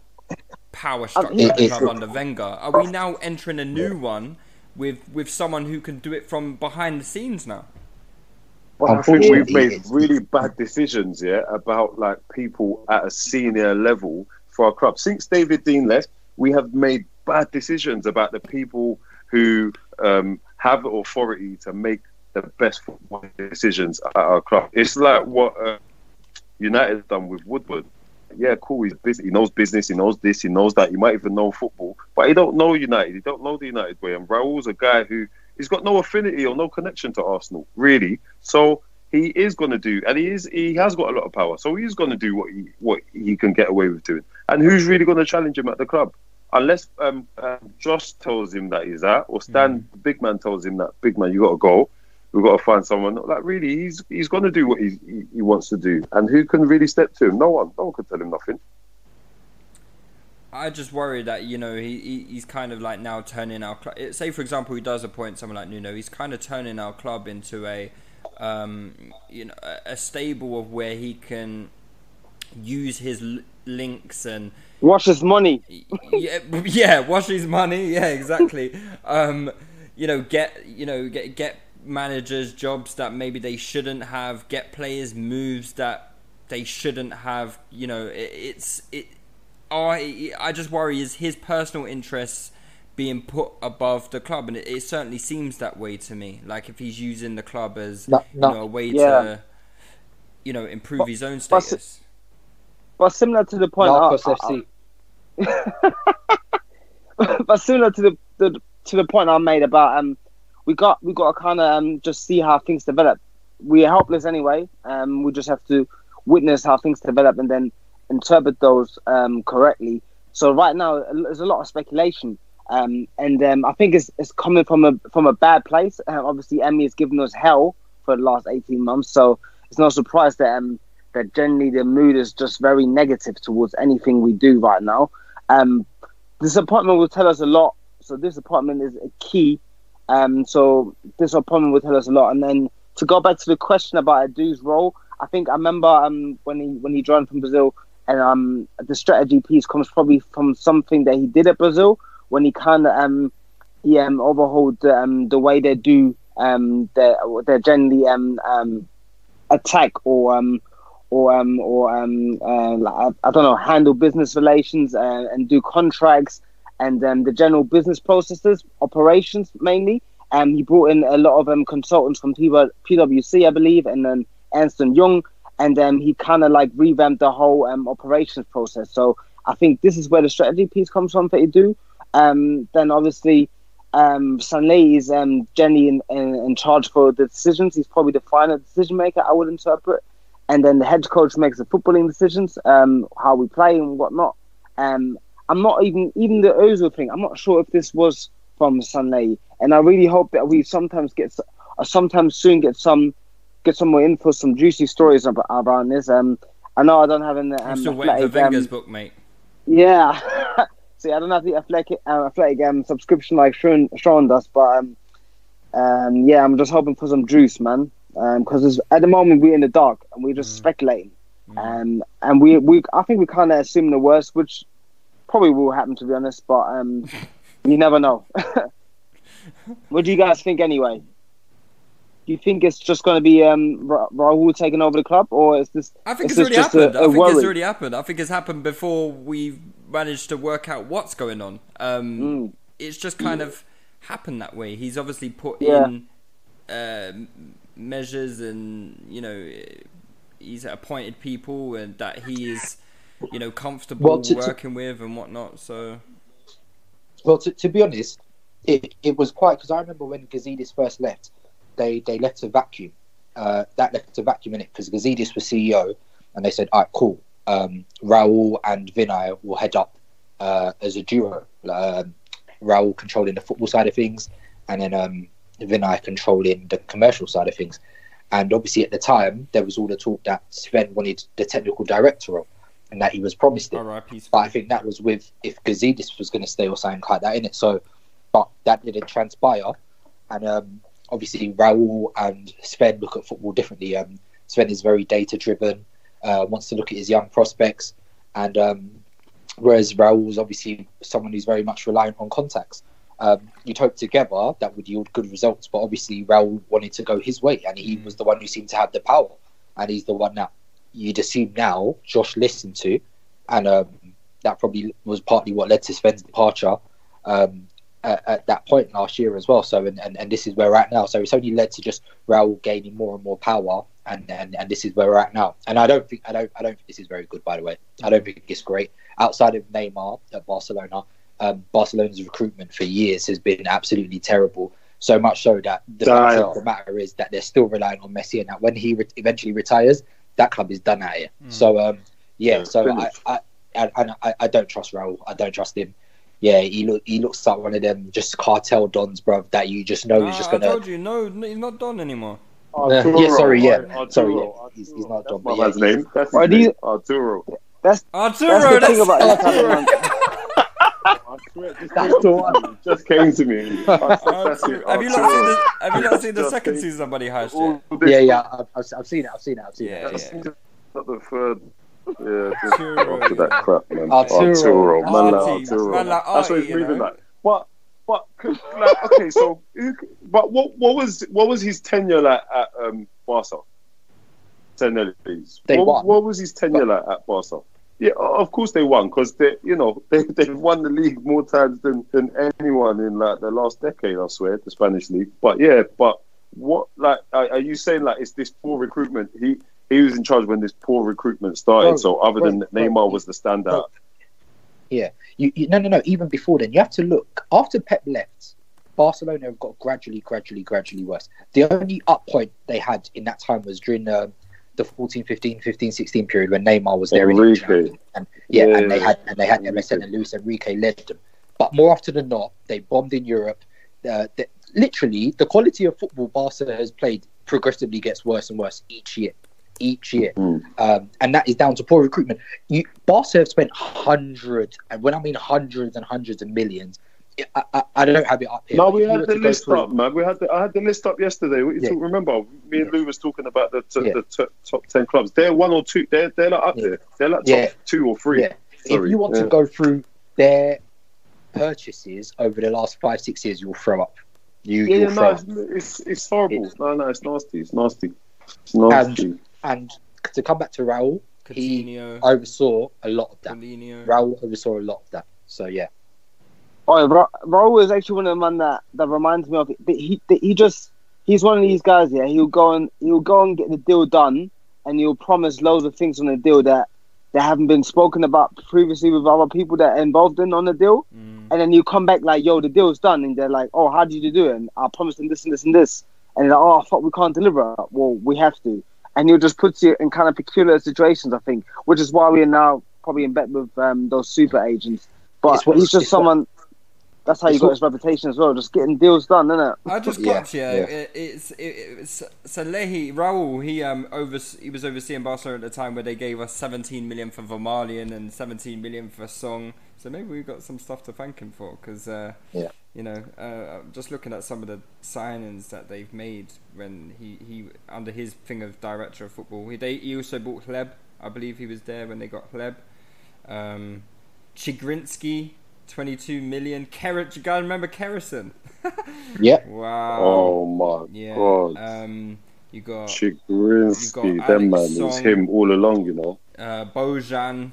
power structure it- at the under Wenger. Are we now entering a new one with with someone who can do it from behind the scenes now? Well, I think we've made really bad decisions, yeah, about like people at a senior level for our club. Since David Dein left, we have made bad decisions about the people who um, have authority to make the best decisions at our club. It's like what uh, United done with Woodward. Yeah, cool. He's busy. He knows business. He knows this. He knows that. He might even know football, but he don't know United. He don't know the United way. And Raul's a guy who he's got no affinity or no connection to Arsenal, really. So he is going to do, and he is he has got a lot of power. So he's going to do what he what he can get away with doing. And who's really going to challenge him at the club? Unless um, um, Josh tells him that he's that, or Stan, Mm. the big man, tells him that big man, you got to go. We've got to find someone. Like really, he's he's going to do what he, he he wants to do, and who can really step to him? No one. No one can tell him nothing. I just worry that you know he, he he's kind of like now turning our club. Say for example, he does appoint someone like Nuno. He's kind of turning our club into a um, you know a, a stable of where he can use his l- links and Wash his money. yeah, yeah, wash his money. Yeah, exactly. um, you know, get you know get get managers jobs that maybe they shouldn't have. Get players moves that they shouldn't have. You know, it, it's it. I I just worry is his personal interests being put above the club, and it, it certainly seems that way to me. Like if he's using the club as No, no. you know a way Yeah. to you know improve But- his own status. But similar to the point, Narcos I- FC. but similar to the, the to the point I made about um, we got we got to kind of um, just see how things develop. We are helpless anyway. Um, we just have to witness how things develop and then interpret those um, correctly. So right now, there's a lot of speculation, um, and um, I think it's, it's coming from a from a bad place. Uh, obviously, Emery has given us hell for the last eighteen months, so it's no surprise that um, that generally the mood is just very negative towards anything we do right now. Um, this appointment will tell us a lot. So disappointment is a key. Um, so this appointment will tell us a lot. And then to go back to the question about Edu's role, I think I remember um, when he when he joined from Brazil, and um, the strategy piece comes probably from something that he did at Brazil when he kind of um, he um, overhauled the, um, the way they do um, their their generally um, um, attack or um, or um, or um, uh, I, I don't know handle business relations uh, and do contracts and um, the general business processes operations mainly. Um, he brought in a lot of um, consultants from PwC, I believe, and then Ernst and Young, and um, he kind of like revamped the whole um, operations process. So I think this is where the strategy piece comes from for Edu. Um, then obviously, um, Sanllehi is um, generally in, in, in charge for the decisions. He's probably the final decision maker, I would interpret. And then the head coach makes the footballing decisions, um, how we play and whatnot. Um, I'm not even even the Ozil thing. I'm not sure if this was from Sanllehi, and I really hope that we sometimes get, uh, sometimes soon get some get some more info, some juicy stories about, around this. Um, I know I don't have an um, I'm still waiting for athletic, um, book, mate. yeah. See, I don't have the athletic, uh, athletic um, subscription like Sean, Sean does, but um, um, yeah, I'm just hoping for some juice, man. Because at the moment we're in the dark and we're just speculating, um, and we we I think we kind of assume the worst, which probably will happen to be honest. But um, you never know. what do you guys think anyway? Do you think it's just going to be um, Ra- Raul taking over the club, or is this? I think it's already happened. A, I a think worry? it's already happened. I think it's happened before we've managed to work out what's going on. Um, Mm. It's just kind of happened that way. He's obviously put Yeah. in uh, measures and, you know, he's appointed people and that he is, you know, comfortable Well, to- to- working with and whatnot. So, Well, to, to be honest, it, it was quite because I remember when Gazidis first left, they they left a vacuum. Uh, that left a vacuum in it because Gazidis was CEO, and they said, "All right, cool. Um, Raul and Vinay will head up uh, as a duo. Um, Raul controlling the football side of things, and then um, Vinay controlling the commercial side of things." And obviously, at the time, there was all the talk that Sven wanted the technical director role, and that he was promised it. R.I.P. But I think that was with if Gazidis was going to stay or something like that in it. So, but that didn't transpire, and um, obviously Raul and Sven look at football differently. Um, Sven is very data driven, uh, wants to look at his young prospects, and um, whereas Raul's obviously someone who's very much reliant on contacts. Um, you'd hope together that would yield good results, but obviously Raul wanted to go his way, and he was the one who seemed to have the power, and he's the one that you'd assume now Josh listened to, and um, that probably was partly what led to Sven's departure. Um, at, at that point last year as well. So and, and, and this is where we're at now. So it's only led to just Raul gaining more and more power, and, and and this is where we're at now. And I don't think I don't I don't think this is very good. By the way, I don't think it's great. Outside of Neymar at Barcelona, um, Barcelona's recruitment for years has been absolutely terrible. So much so that the fact of the matter is that they're still relying on Messi, and that when he re- eventually retires, that club is done out here. So um, yeah, Yeah, so I. I, I, I I don't trust Raul. I don't trust him. Yeah, he look he looks like one of them just cartel dons, bro. That you just know he's just gonna. I told you, no, no, he's not done anymore. Uh, yeah, sorry, yeah, Arturo, sorry, yeah. Arturo, He's, he's not That's done. my But yeah, man's name. That's his Right, these- name. Arturo. That's Arturo, that's the that's, thing about Italian man. I swear, just came to me. Just came to me. That's it, Arturo. Have you not seen the Have you not seen the second season of Money Heist yet? yeah, yeah. I've, I've, I've seen it. I've seen it. I've seen Yeah, it. Yeah. not the third. Yeah, just after that crap, man. Arturo. Arturo, man, like Arturo. man like That's what Artie, he's you moving know? like. But, but, could- like, okay, so, but what, what was, what was his tenure like at um, Barca? Tenure, please. What, what was his tenure like at Barca? Yeah, of course they won because they, you know, they they've won the league more times than, than anyone in like the last decade. I swear, the Spanish league. But yeah, but what like are, are you saying like it's this poor recruitment? He he was in charge when this poor recruitment started. Bro, so other than bro, bro, Neymar was the standout. Yeah, you, you no no no. Even before then, you have to look. After Pep left, Barcelona have got gradually, gradually, gradually worse. The only up point they had in that time was during um, the 14, 15, 15, 16 period when Neymar was there. in Enrique. England. and yeah, Yeah, and they had and they had Enrique. MSN and Luis Enrique led them. But more often than not, they bombed in Europe. Uh, the, literally, the quality of football Barca has played progressively gets worse and worse each year. Each year, Mm. um, and that is down to poor recruitment. You, Barca have spent hundreds, and when I mean hundreds and hundreds of millions, I, I, I don't have it up here. No, we you had the list through- up, man. We had the, I had the list up yesterday. What you Yeah. talk, remember? Me and Yeah. Lou was talking about the t- Yeah. the t- top ten clubs. They're one or two. They're they're like up Yeah. there. They're like top Yeah. two or three. Yeah. Sorry. If you want Yeah. to go through their purchases over the last five, six years, you'll throw up. You, Yeah, you'll yeah, throw no, up. it's, it's it's horrible. no, no, it's nasty. It's nasty. It's nasty. And and to come back to Raul, he Coutinho, oversaw a lot of that. Paulinho. Raul oversaw a lot of that. So yeah, Oh, Ra- Raul is actually one of the man that, that reminds me of it. That He he just he's one of these guys. Yeah, he'll go and he'll go and get the deal done, and he'll promise loads of things on the deal that that haven't been spoken about previously with other people that are involved in on the deal. Mm. And then you come back like, "Yo, the deal's done," and they're like, "Oh, how did you do it?" And I promised them this and this and this, and they're like, "Oh, fuck, we can't deliver." Well, we have to, and he'll just put you in kind of peculiar situations. I think, which is why we are now probably in bed with um, those super agents. But It's what- he's just it's what- someone. That's how he it's got what- his reputation as well, just getting deals done, isn't it? I just got yeah. yeah. It, it's it, it's so Lehi Raul. He um over he was overseeing Barcelona at the time where they gave us 17 million for Vermaelen and 17 million for Song. So maybe we've got some stuff to thank him for because uh, Yeah. you know uh, just looking at some of the signings that they've made when he, he under his thing of director of football. He they he also bought Hleb. I believe he was there when they got Hleb. Um, Chigrinsky. 22 million. Ker- you gotta remember Keirrison. yeah. Wow. oh my Yeah. god. Um, you got Chigrinsky, you've got them man, Alex it was Song. him all along, you know. uh, Bojan,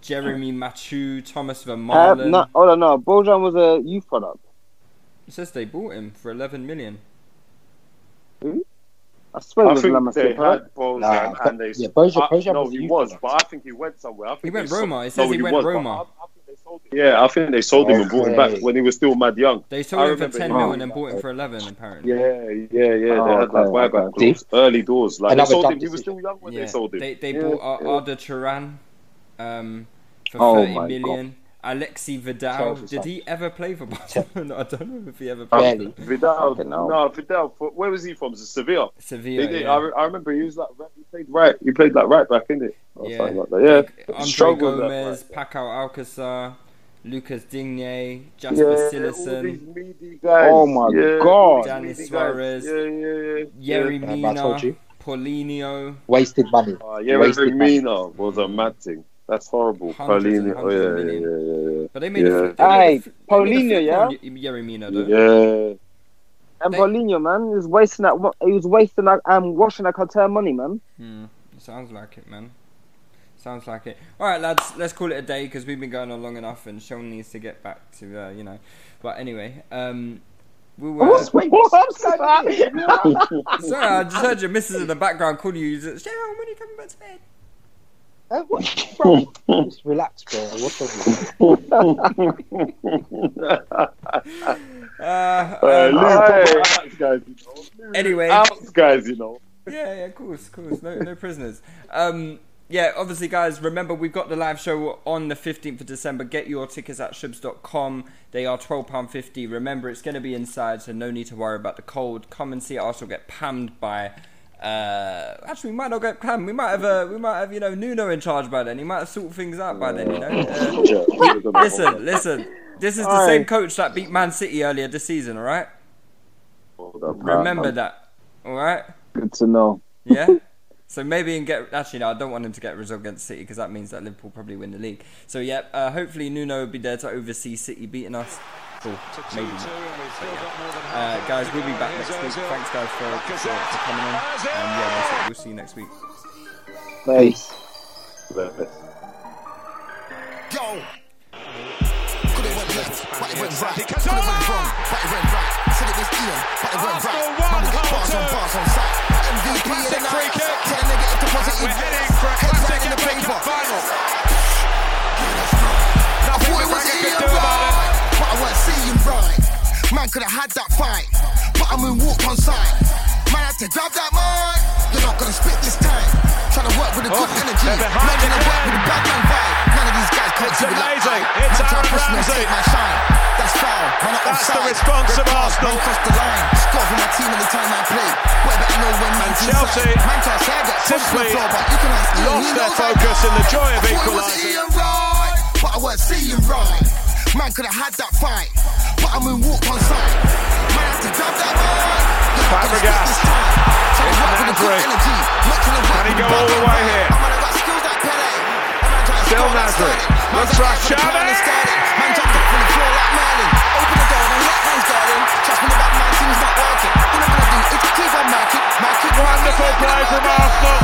Jeremy Mathieu, Thomas Uh, Vermaelen. no, hold on, no. Bojan was a youth product. It says they bought him for 11 million. I swear I it was think Lamassoure, they had Bojan Nah, and they. yeah, Bojan- I- Bojan no, was he was, product. but I think he went somewhere. I think He went they Roma. It says no, he went was, Roma. I- I think they sold him. Yeah, I think they sold him and brought him back when he was still mad young. They I sold him for remember 10 him. mil and then bought him for 11 apparently. Yeah, yeah, yeah. Oh, they had like okay, buyback okay. clause, early doors. Like they Another sold dumb him. He was still young when Yeah. they sold him. They, they Yeah, bought uh, yeah. Arda Turan um, for Oh 30 my million. Aleix Vidal. Chelsea Did he ever play for Barcelona? I don't know if he ever Barely. played. Vidal, Fucking hell. no, Vidal. for- Where was he from? Sevilla. Sevilla. He did- yeah. I, I remember he was like he played right. He played like right back, in it? Or Yeah. something like that. Yeah, Andre Struggled Gomes, right. Paco Alcácer, Lucas Digne, Jasper all Cillessen, these meaty guys. Oh my yeah, God. all Danny meaty. Suarez. Yeah, yeah, yeah. Yerry I Mina. Paulinho, Wasted money. Ah, oh, yeah, Wasted money. Mina was a mad thing. That's horrible. Hundreds and Paulinho. Oh, yeah, hundreds of yeah, yeah, but they made Yeah. a. They Aye, made a fl- made a Paulinho, yeah? on Y- Yerry yeah. though. Yeah. And They- Paulinho, man, he was wasting that. He was wasting that. Um, washing that cartel money, man. Hmm, sounds like it, man. Sounds like it. All right, lads, let's call it a day because we've been going on long enough, and Sean needs to get back to uh, you know. But anyway, um, we were. What's, wait, what's that? Sorry, I just heard your missus in the background calling you. Sharon, when are you coming back to bed? Uh, what, bro, just relax, bro. What's up? Uh, Uh, um, Lou, guys, you know. Anyway. outs, guys, you know. Yeah, yeah, of course, of course. No, no prisoners. Um, yeah, obviously, guys, remember we've got the live show on the 15th of December. Get your tickets at shoobs.com. They are £12.50. Remember, it's going to be inside, so no need to worry about the cold. Come and see Arsenal get pammed by. Uh, actually, we might not get Cam. We might have, uh, we might have, you know, Nuno in charge by then. He might have sorted things out by then, you know. Uh, Yeah, we're gonna- listen, listen. This is the Aye. same coach that beat Man City earlier this season, all right? Up, Remember um, that, all right? Good to know. Yeah. So maybe and get actually no, I don't want him to get a result against City because that means that Liverpool probably win the league. So yeah, uh, hopefully Nuno will be there to oversee City beating us. Cool. Maybe not. But yeah. Uh, guys, we'll be back next week. Thanks guys for, for, for coming in. And yeah, that's it. We'll see you next week. Nice. Yo. Could have went left, but it went right. Could have went wrong, but it went right. Said it was Ian, but it went right. Man, we bars on bars on site. MVP of the night. Tell a negative to positive. We're heading for a classic in the paper. Final. I thought it was Braga could Ian do about it. right, but I weren't seeing right. Man could have had that fight, but I moonwalked on sight. Man had to grab that mic. You're not gonna spit this time. Trying to work with a good Oh, energy. Man trying to work with a bad man vibe. None of these guys can't it like amazing. I. It's Aaron push me and Ramsey. take my shine. That's foul. Man, I'm That's the offside. response Red of Arsenal. Man crossed the line. Score for my team anytime I play. Boy, better know when man's Chelsea inside. Man to say I get pushed to the simply floor, but you can ask Ian, lost their focus in the joy of I thought it was equalising. But I weren't seeing right. Man could have had that fight, but I moonwalked on sight. Man had to grab that mic. You're not gonna Fabregas. spit this time. Trying to It's work with a good Nasri. energy. Not trying to work Can he go all the way here? vibe. Man, I got skills like Pele. Man, trying to Still Nasri. Looks like for the Xavi. plan and. Man jumped up from the floor like Merlin. Open the door and let hands darling. Trust me, the bad man team's not working. All I'm gonna do is keep on marking, marking. Wonderful play from Arsenal.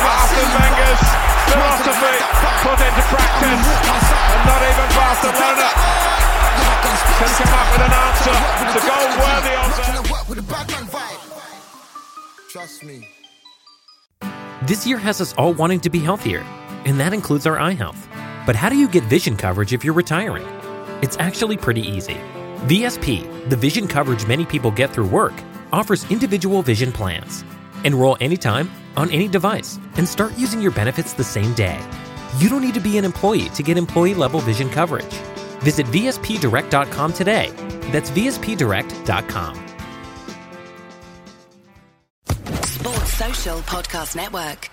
Arsene Wenger's philosophy put into practice, and not even Barcelona can come up with an answer to goal worthy of them. Trust me. This year has us all wanting to be healthier, and that includes our eye health. But how do you get vision coverage if you're retiring? It's actually pretty easy. VSP, the vision coverage many people get through work, offers individual vision plans. Enroll anytime, on any device, and start using your benefits the same day. You don't need to be an employee to get employee level vision coverage. Visit VSPDirect.com today. That's VSPDirect.com. Sports Social Podcast Network.